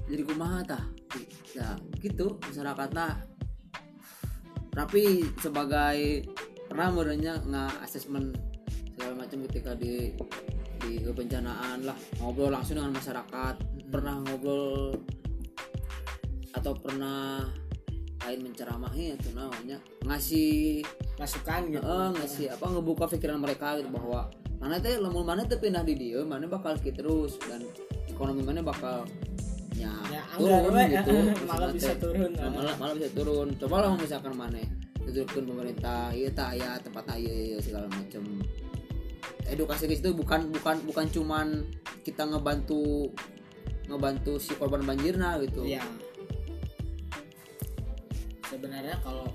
Jadi kumaha tah? Ya gitu masyarakatnya tapi sebagai pernah menurutnya nggak asesmen segala macam ketika di di kebencanaan lah ngobrol langsung dengan masyarakat pernah ngobrol atau pernah lain menceramahi itu namanya ngasih masukan gitu. Eh, ngasih apa ngebuka pikiran mereka gitu bahwa mana teh lamun mana teh pindah di dia mana bakal gitu terus dan ekonomi mana bakal ya, Ya, turun anggar we, gitu malah Maksudnya bisa turun. nah, malah malah bisa turun coba lah misalkan mana tutupkan pemerintah iya tak ya tempat iya, iya segala macam edukasi ke situ bukan bukan bukan cuman kita ngebantu ngebantu si korban banjirna gitu Iya. Sebenarnya kalau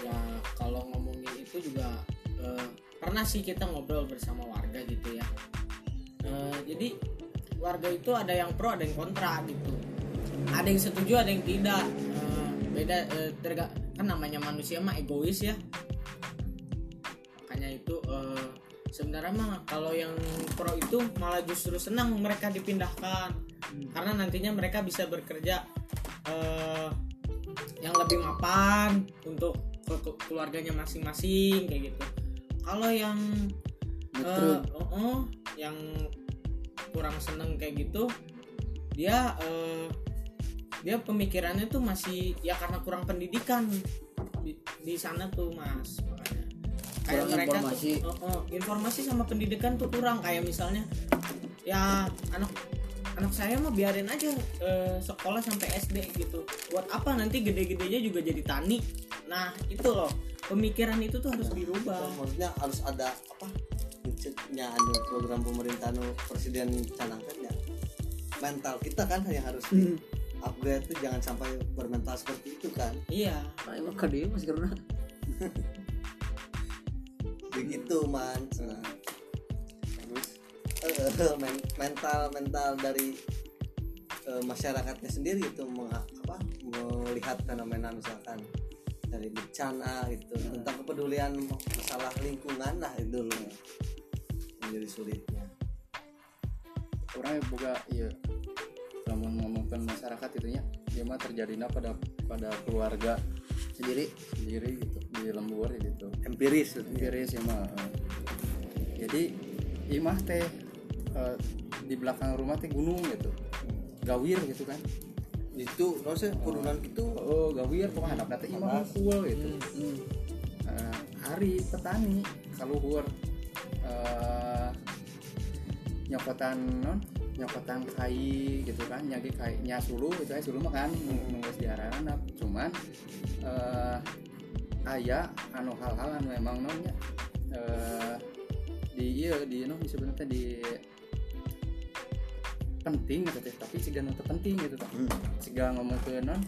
ya kalau ngomongin itu juga eh, pernah sih kita ngobrol bersama warga gitu ya. Eh, jadi warga itu ada yang pro ada yang kontra gitu. Ada yang setuju ada yang tidak. Eh, beda eh, terga- kan namanya manusia mah egois ya. Makanya itu eh, sebenarnya mah kalau yang pro itu malah justru senang mereka dipindahkan karena nantinya mereka bisa bekerja yang lebih mapan untuk ke- ke- keluarganya masing-masing kayak gitu kalau yang eh, oh, oh, yang kurang seneng kayak gitu dia eh, dia pemikirannya tuh masih ya karena kurang pendidikan di, di sana tuh mas. Makanya kayak Kurang mereka informasi. tuh oh, oh, informasi sama pendidikan tuh kurang. Kayak misalnya ya anak anak saya mah biarin aja eh, sekolah sampai SD gitu. Buat apa nanti gede-gedenya juga jadi tani? Nah itu loh. Pemikiran itu tuh harus dirubah. Maksudnya harus ada apa nya anu program pemerintah anu presiden canangkan ya. Mental kita kan yang harus di upgrade tuh jangan sampai bermental seperti itu kan. Iya. Nah, emang kan dia mas karena begitu man. Nah, terus eh, men- mental mental dari eh, masyarakatnya sendiri itu apa melihat fenomena misalkan dari bencana gitu tentang kepedulian masalah lingkungan lah itu. Dulu menjadi sulitnya. Orang yang boga iya namun ngomongkan masyarakat itunya dia mah terjadinya pada pada keluarga sendiri sendiri gitu di lembur gitu. Empiris gitu. empiris ya mah. Jadi imah teh eh, di belakang rumah teh gunung gitu. Gawir gitu kan. Itu maksudnya kurunan itu oh gawir kok anak teh imah hukul gitu. Eh, hari petani kaluhur eh, nyokotan non? Nyokotan kai gitu kan nyagi kai nya sulu itu aja sulu mah kan nunggu diarahan cuman eh aya anu hal-hal anu emang nonnya eh, di iya di no sebenarnya di penting gitu teh tapi teu penting gitu tah Hmm. siga ngomong ke non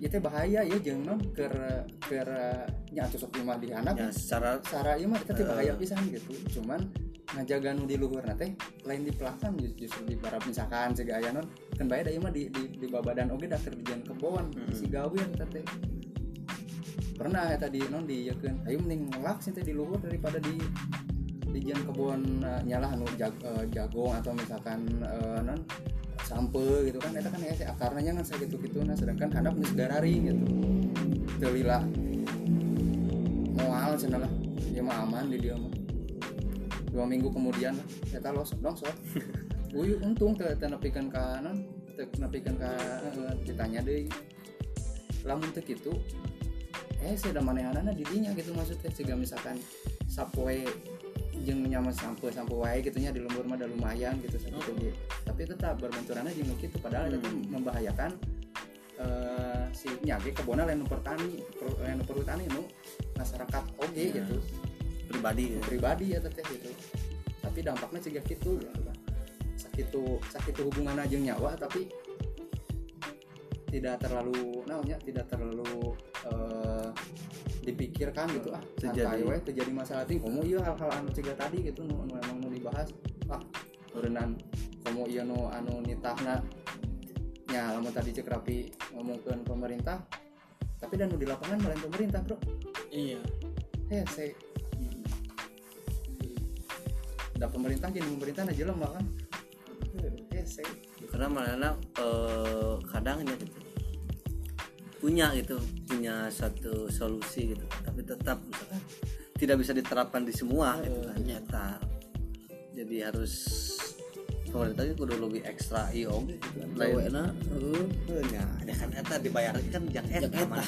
ya teh bahaya ya jeung non keur keur nya atuh sok imah di handap ya secara cara ieu mah teh bahaya Eh. pisan gitu cuman ngajaga nu di luhur teh lain di pelakon ju- justru di barab misalkan siga aya non kan bahaya ieu mah di di, di babadan oge da keur dijieun kebon Mm-mm. si gawin teh pernah ya tadi non di ayo mending ngelak sih teh di luhur daripada di di jalan kebun eh, nyalah anu jag- eh, jagung atau misalkan eh, non sampe gitu kan itu kan ya akarnya kan saya gitu gitu nah sedangkan handap geus garari gitu. Teu lila moal cenah lah. Dia mah aman di dia mah. Dua minggu kemudian eta los longsor Uyu untung teu teu nepikeun ka non teu nepikeun ka eh, ditanya deui. Lamun teu kitu eh saya udah manehanana di dinya gitu maksudnya sehingga misalkan sapoe jeung nyaman sampo sampo wae gitu nya di lembur mah udah lumayan gitu sakitu ge. tapi tetap berbenturannya jeung kitu padahal itu tuh membahayakan eh, si nyage kebona lain pertani per- lain perhutani nu masyarakat oge Ya. gitu pribadi ya. pribadi ya teteh gitu tapi dampaknya juga gitu gitu kan sakitu sakitu hubungan aja nyawa tapi tidak terlalu naonnya tidak terlalu eh, dipikirkan gitu ah Terjadi. we terjadi masalah ting komo iya hal-hal anu ciga tadi gitu nu, nu emang nu dibahas. Ah berenang komo iya nu anu nitahna nya lamun tadi cek rapi ngomongkeun pemerintah tapi dan nu di lapangan lain pemerintah bro. Iya. Ya saya da pemerintah jadi pemerintah aja lemah kan ya saya karena mana eh, kadangnya gitu punya gitu punya satu solusi gitu. Tapi tetap misalkan tidak bisa diterapkan di semua gitu kan nyata. Jadi harus pemerintah itu kudu lebih ekstra gitu kan lain Gawena, heeh. Eh, nya, ya kan eta dibayar kan yang eta. Mah.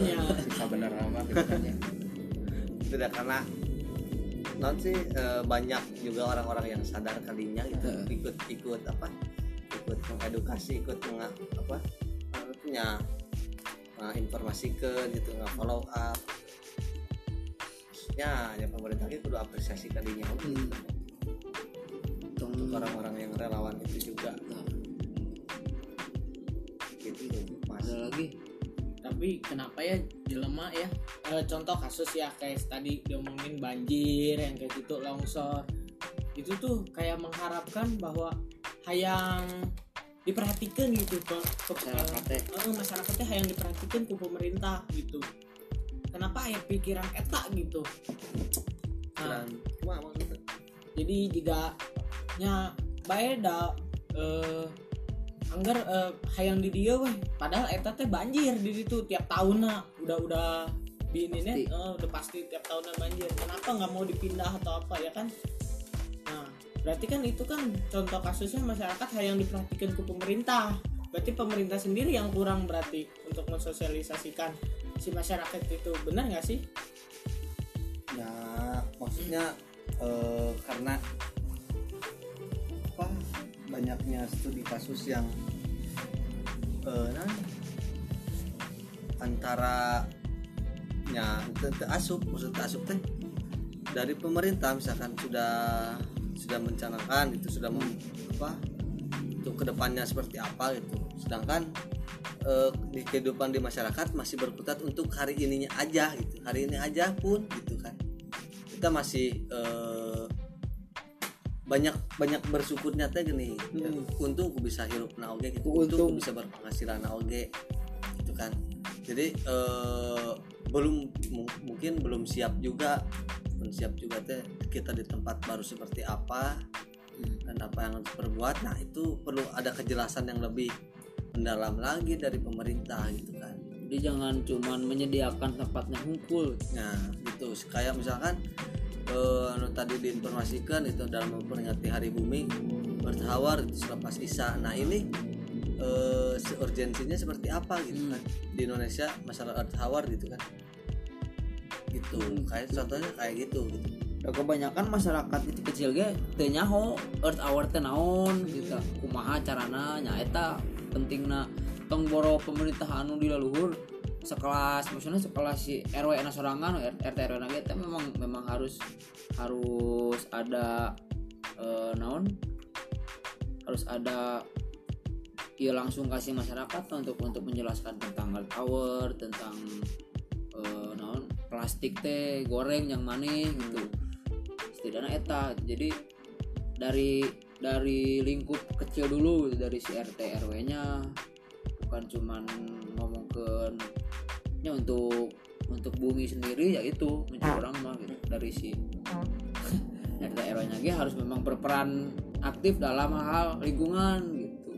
iya. Bisa bener gitu kan ya. Tidak karena non sih eh, banyak juga orang-orang yang sadar kalinya itu Heeh. ikut ikut apa ikut mengedukasi ikut menga, apa eh, punya informasikan gitu nggak follow up. Ya ya pemerintah itu kudu apresiasi kalinya. Hmm. Untuk orang-orang yang relawan itu juga. Nah, gitu mas. Ada lagi? Tapi kenapa ya jelema ya? Eh, contoh kasus ya kayak tadi diomongin banjir yang kayak gitu longsor. Itu tuh kayak mengharapkan bahwa hayang diperhatikan gitu ke Masyarakatnya. Eh, masyarakatnya hayang diperhatikan ke pemerintah gitu. Kenapa ya pikiran eta gitu? Nah, maksudnya? jadi jika nya bae da eh, anggar eh, hayang di dia weh. Padahal eta teh banjir di situ tiap tahunna. Udah udah di ini Pasti. eh, udah pasti tiap tahunnya banjir. Kenapa nggak mau dipindah atau apa ya kan? nah berarti kan itu kan contoh kasusnya masyarakat hayang diperhatikan ke pemerintah. Berarti pemerintah sendiri yang kurang berarti untuk mensosialisasikan si masyarakat itu. Benar nggak sih? Ya maksudnya eh, karena apa banyaknya studi kasus yang eh, nah, antara ya asup maksud teu asup teh dari pemerintah misalkan sudah sudah mencanangkan itu sudah mem, apa untuk ke depannya seperti apa gitu. Sedangkan eh, di kehidupan di masyarakat masih berkutat untuk hari ininya aja gitu. Hari ini aja pun gitu kan. Kita masih eh, banyak banyak bersyukurnya teh gini. Ya, untung aku bisa hirup na oge gitu. Untung, Untung. aku bisa berpenghasilan na oge gitu kan. Jadi eh, belum mu- mungkin belum siap juga siap juga teh kita di tempat baru seperti apa dan apa yang harus berbuat nah itu perlu ada kejelasan yang lebih mendalam lagi dari pemerintah gitu kan. Jadi jangan cuman menyediakan tempatnya hunkul. Nah, gitu. Kayak misalkan eh, anu tadi diinformasikan itu dalam memperingati Hari Bumi bertahawar itu selepas Isya. Nah, ini eh urgensinya seperti apa gitu kan? Di Indonesia masalah earth hour gitu kan gitu kayak contohnya kayak gitu gitu. Ya, kebanyakan masyarakat itu kecil ge teu nyaho earth hour teh naon gitu. Kumaha carana nyaeta pentingna tong boro pemerintah anu di laluhur sekelas maksudnya sekelas si RW na sorangan RT RW na kita memang memang harus harus ada eh, naon? Harus ada ya langsung kasih masyarakat untuk untuk menjelaskan tentang hal tower tentang eh, plastik teh goreng yang maneh gitu. Setidaknya eta. Jadi dari dari lingkup kecil dulu gitu, dari si RT RW nya bukan cuman ngomong ke ya untuk untuk bumi sendiri ya itu menjadi orang mah gitu. Dari si RT RW nya ge harus memang berperan aktif dalam hal lingkungan gitu.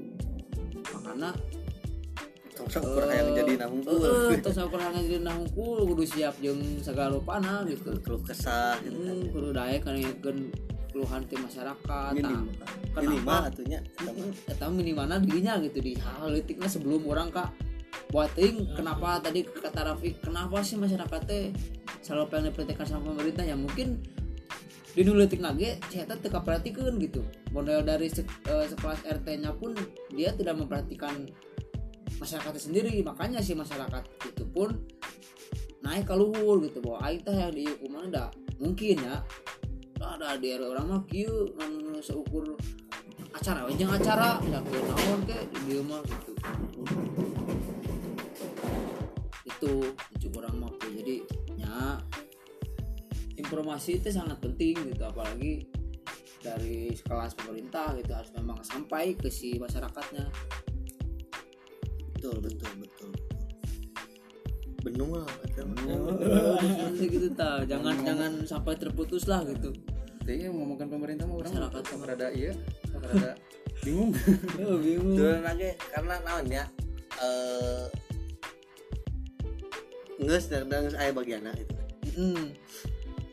Makanya yang jadi nangkul eh, kurang jadi nangkul kudu siap jeung segala rupana gitu. Keluh kesah gitu kan. hmm, kudu daek kan keluhan ti masyarakat minim Tah, minimal atunya eta minimalnya dirinya gitu di hal letiknya sebelum orang kak buating kenapa tadi kata Rafiq kenapa sih masyarakat teh selalu pengen diperhatikan sama pemerintah? Ya mungkin di dulu letik nage saya teka perhatikan gitu. Model dari se- eh, sekelas RT nya pun dia tidak memperhatikan masyarakatnya sendiri makanya si masyarakat itu pun naik ke luhur gitu bahwa teh yang dihukuman dah mungkin ya. Ada di RW orang mah kieu seukur acara we acara ya kieu naon ke di dieu mah gitu. Itu cukup orang mah jadi nya informasi itu sangat penting gitu apalagi dari kelas pemerintah gitu harus memang sampai ke si masyarakatnya betul betul betul. Benung lah kata Nanti gitu ta. Jangan jangan sampai terputus lah gitu. Jadi ngomongkan pemerintah mah orang Masyarakat sok rada iya, rada. Bingung. ya bingung. Tuh lagi karena naon ya eh nges dan nges aya bagiana itu Mm.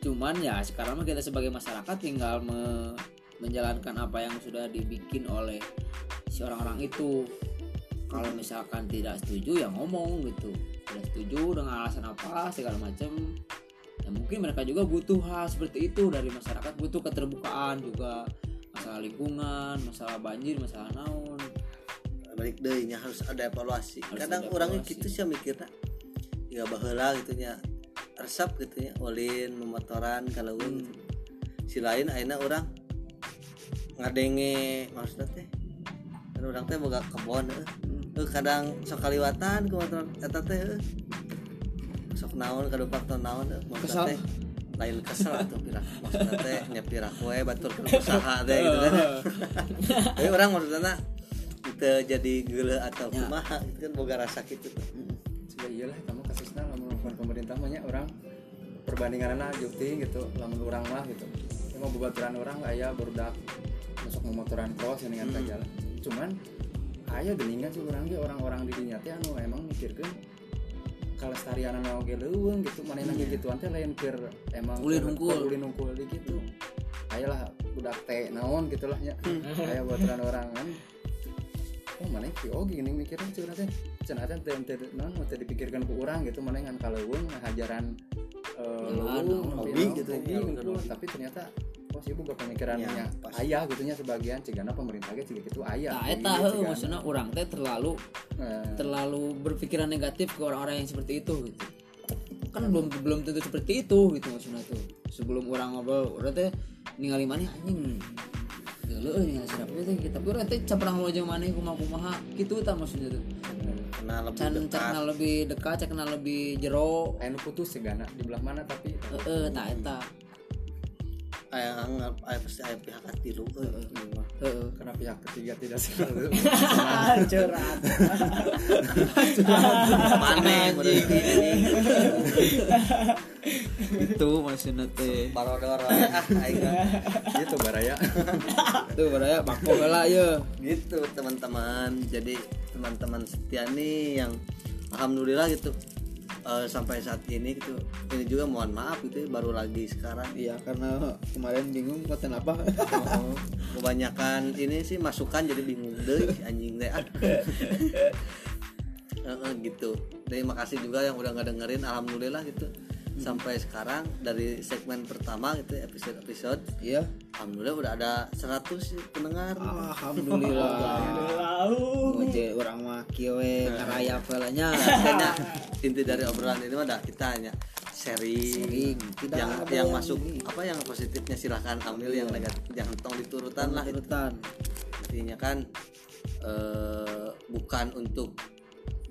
Cuman ya sekarang mah kita sebagai masyarakat tinggal me- menjalankan apa yang sudah dibikin oleh si orang-orang itu. Kalau misalkan tidak setuju ya ngomong gitu. Tidak setuju dengan alasan apa segala macam. Ya mungkin mereka juga butuh hal seperti itu dari masyarakat, butuh keterbukaan juga masalah lingkungan, masalah banjir, masalah naon. balik deh nya harus ada evaluasi Harus kadang ada orangnya gitu sih mikirnya ya baheula gitu nya resep gitu nya ulin memotoran kalau Hmm. gitu. si lain akhirnya orang ngadenge maksudnya teh kan orang teh boga kebon eh. Eh, kadang sok kaliwatan ke motor eta teh eh. sok naon kadu faktor naon eh. Kesal. teh lain kesel atau pirah maksudnya teh nya pirah kue batur ke usaha teh gitu kan tapi orang maksudnya itu jadi gila atau Ya. kumaha itu kan boga rasa gitu tuh Coba iyalah kamu kasusnya lamun lamun pemerintah mah nya orang perbandingan anak juting gitu lamun orang mah gitu emang bebaturan orang aya barudak masuk memotoran cross yang dengan Hmm. jalan cuman aya geningan sih orang orang-orang di dinya teh anu emang mikirkeun kalestarian anu oge leuweung gitu Iya. hmm. gituan teh lain keur emang Ulin hungkul. ulin hungkul gitu ayolah budak teh naon gitu lah nya aya baturan orang kan oh mana ki oh gini mikirnya cenah teh cenah teh teu teu naon teu dipikirkan ku urang gitu mana ngan kaleuweung ngajaran eh Jalan, leuweung, hobi gitu, hobi, jalan, hungkul. hobi. tapi ternyata oh sih bukan pemikirannya. Ya, pas. ayah gitunya sebagian cigana pemerintah ge ciga gitu ayah. Nah, eta Iya, heuh, cigana. maksudnya orang teh terlalu Eh, terlalu berpikiran negatif ke orang-orang yang seperti itu gitu. Kan belum belum tentu seperti itu gitu maksudnya tuh. Sebelum orang ngobrol udah teh ningali mana anjing. Gila euy ningali siapa teh kita tapi orang teh caprang lo jeung maneh kumaha-kumaha gitu tah maksudnya tuh. Karena lebih can dekat. kenal lebih dekat cek kenal lebih jero. Aya nu putus cigana di belah mana tapi? Heeh tah eta aya anggap aya pasti aya pihak hati lu ini mah. heeh. Karena pihak ketiga tidak selalu curhat. Mana menurut ini. Itu maksudnya teh barodor wae, aing mah. gitu baraya tuh beraya bako heula ye gitu teman-teman. Jadi teman-teman setia nih yang alhamdulillah gitu eh, sampai saat ini gitu. Ini juga mohon maaf gitu ya, baru lagi sekarang. Iya karena kemarin bingung konten apa. Oh, kebanyakan ini sih masukan jadi bingung. Deh anjing deh. Ah. Heeh, gitu. Terima kasih juga yang udah nggak dengerin alhamdulillah gitu sampai sekarang dari segmen pertama gitu episode episode iya. alhamdulillah udah ada 100 sih pendengar. Alhamdulillah. Oce orang mah kieu we ngaraya velanya Makanya inti dari obrolan ini mah dah kita hanya sharing, Sharing. Tidak yang ada yang yang masuk ini. apa yang positifnya silahkan ambil yang negatif jangan tong diturutan lah urutan intinya kan eh, bukan untuk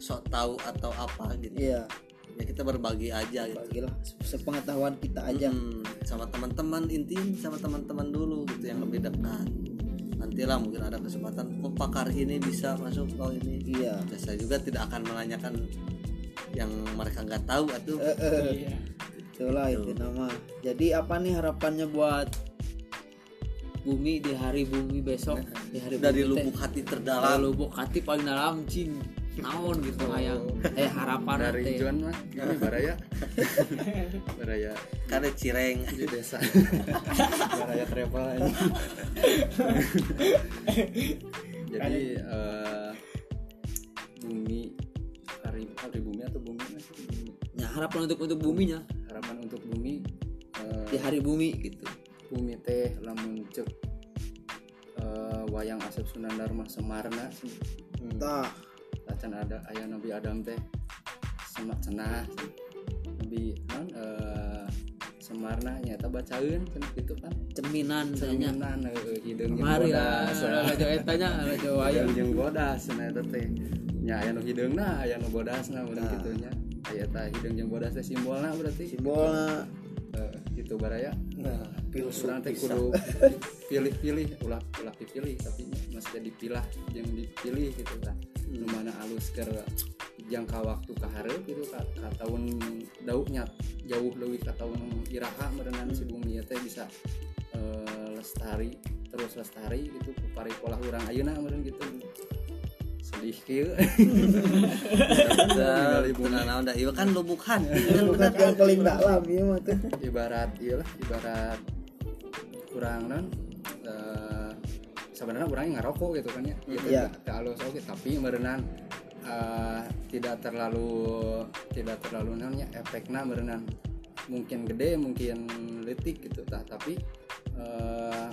sok tahu atau apa gitu. Iya ya kita berbagi aja gitu. Bagilah sepengetahuan kita aja. Hmm, sama teman-teman inti sama teman-teman dulu gitu yang lebih dekat. Nantilah mungkin ada kesempatan oh pakar ini bisa masuk oh ini. Iya. Ya, saya juga tidak akan menanyakan yang mereka nggak tahu atau Iya. itulah itu nama. Jadi apa nih harapannya buat bumi di hari bumi besok? Di hari dari bumi lubuk hati dari terdalam lubuk hati paling dalam cing naon gitu hayang eh harapan dari teh. Juan mah ini baraya. Baraya. Karena cireng. Di desa. Baraya travel aja. Jadi eh, bumi hari hari bumi atau bumi? Ya harapan untuk untuk buminya. Harapan untuk bumi eh, di hari bumi gitu. bumi teh lamun cek eh, wayang asep Sunan Dharma Semarna tah Tacan ada ayah Nabi Adam teh semak cenah. Nabi non eh, Semarna nyata bacain cenah gitu kan. Ceminan cerminan eh, hidung mari bodas. raja etanya wayang hidung jeung bodas cenah eta teh. Nya aya nu hideungna aya nu bodasna urang kitu nya. Aya ta hidung jeung bodas teh simbolna berarti. Simbolna. Eh, gitu baraya. Nah, Urang teh kudu pilih-pilih ulah ulah dipilih tapi masih dipilah yang dipilih gitu kan nu mana alus ke jangka waktu ke hareup gitu ka, ka tahun dauknya jauh lebih ke tahun iraha merenang si bumi ya teh bisa eh, lestari terus lestari gitu kupari pola urang ayeuna meureun gitu. Sedih kieu. Udah naon dah? Iya kan lubuk hati kan paling dalam ya mah tuh. Ibarat iyalah ibarat kurang non sebenarnya kurangnya ngerokok gitu kan ya. Gitu Iya. ke alus oke tapi merenang eh, tidak terlalu tidak terlalu namanya efeknya merenang mungkin gede mungkin letik gitu tah. Tapi eh,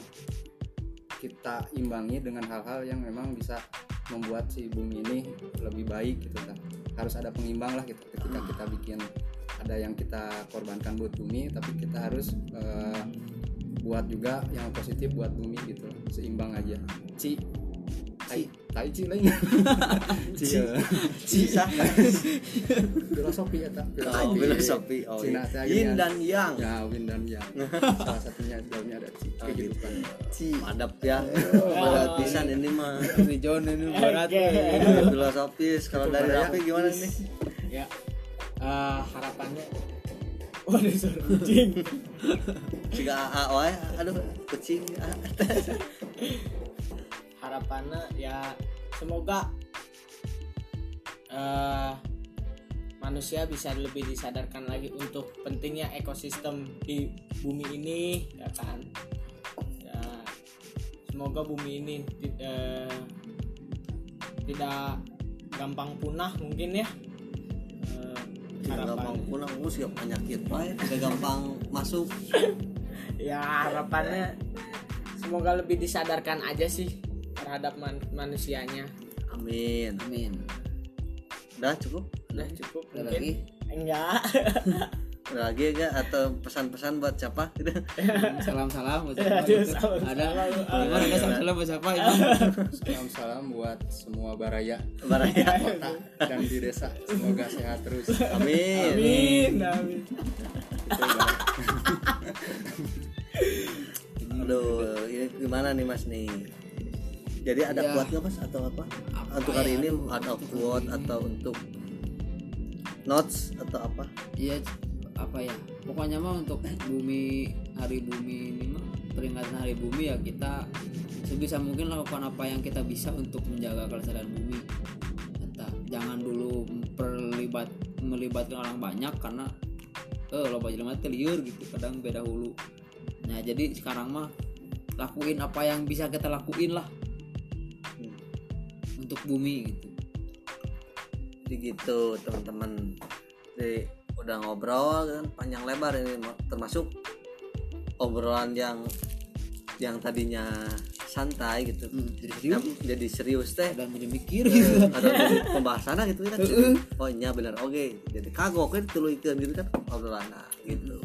kita imbangi dengan hal-hal yang memang bisa membuat si bumi ini lebih baik gitu tah. Harus ada pengimbang lah gitu ketika kita bikin ada yang kita korbankan buat bumi tapi kita harus eh, buat juga yang positif buat bumi gitu. Seimbang aja. Ci. Tai. Tai ci lain ci. Eh, sisa filosofi ya tak oh, filosofi. oh Cina iya. teh yin akhirnya- dan yang. Ya win dan yang. Salah satunya dalamnya ada ci. Oh, kehidupan. Madap ya. Berat pisan ini mah. Si John ini berat. Filosofis. Kalau dari Baraya. Rafi gimana nih? Ya. Eh, harapannya. Waduh kucing jika AA wae aduh kucing ah. harapannya ya semoga eh, manusia bisa lebih disadarkan lagi untuk pentingnya ekosistem di bumi ini ya kan ya, semoga bumi ini ti- eh, tidak gampang punah mungkin ya Tidak gampang harapan pulang gue siap penyakit wae tidak gampang masuk. Ya harapannya semoga lebih disadarkan aja sih terhadap man- manusianya. Amin. Amin. Udah cukup? Udah cukup mungkin lagi? enggak lagi gak atau pesan-pesan buat siapa? Gitu salam salam buat siapa? Gitu. ada? Gimana? Ada salam salam buat siapa ini? Salam salam buat semua baraya. Baraya. Kota dan di desa. Semoga sehat terus. Amin. Amin amin. Itu aduh ini gimana nih mas nih? Jadi ada Ya. nggak mas? Atau apa, Apa untuk ya? hari ini Aduh, ada ini. atau untuk notes atau apa? Iya apa ya pokoknya mah untuk bumi hari bumi ini mah peringatan hari bumi ya kita sebisa mungkin lakukan apa yang kita bisa untuk menjaga kelestarian bumi. Eta, jangan dulu perlibat melibatkan orang banyak karena eh jelema teh liur gitu kadang beda hulu. Nah jadi sekarang mah lakuin apa yang bisa kita lakuin lah. Untuk bumi gitu. Jadi gitu teman-teman. Jadi udah ngobrol kan panjang lebar ini termasuk obrolan yang yang tadinya santai gitu. Hmm, jadi serius? Yang jadi serius teh. Dan jadi mikir Eh, gitu ada jadi pembahasan gitu kan oh iya bener oke. Jadi kagok kan tuluy gitu kan obrolan gitu.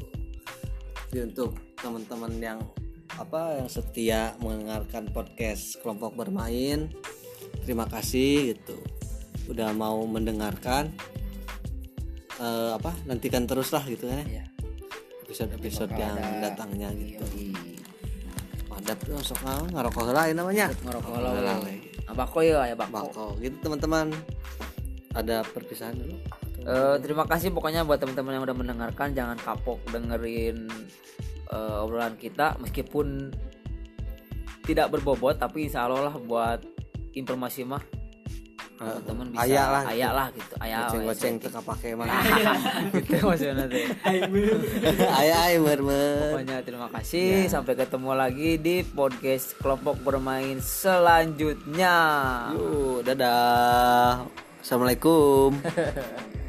Jadi untuk teman-teman yang apa yang setia mendengarkan podcast kelompok bermain terima kasih gitu. Udah mau mendengarkan Eh, apa nantikan terus lah gitu kan ya. Iya. episode-episode yang ada- datangnya gitu. Yoi. padat tuh sok ngaruh ngarokok lain namanya. Lah lain. abako ya ya bako Bako gitu teman-teman. Ada perpisahan dulu? Eh, terima kasih pokoknya buat teman-teman yang udah mendengarkan. Jangan kapok dengerin eh, obrolan kita. Meskipun tidak berbobot tapi insya Allah lah buat informasi mah teman-teman bisa ayak lah. ayak lah gitu. Ayak goceng-goceng teka pakai mah gitu maksudnya teh. ayak ayak pokoknya terima kasih. Sampai ketemu lagi di podcast kelompok bermain selanjutnya. Yuk dadah. Assalamualaikum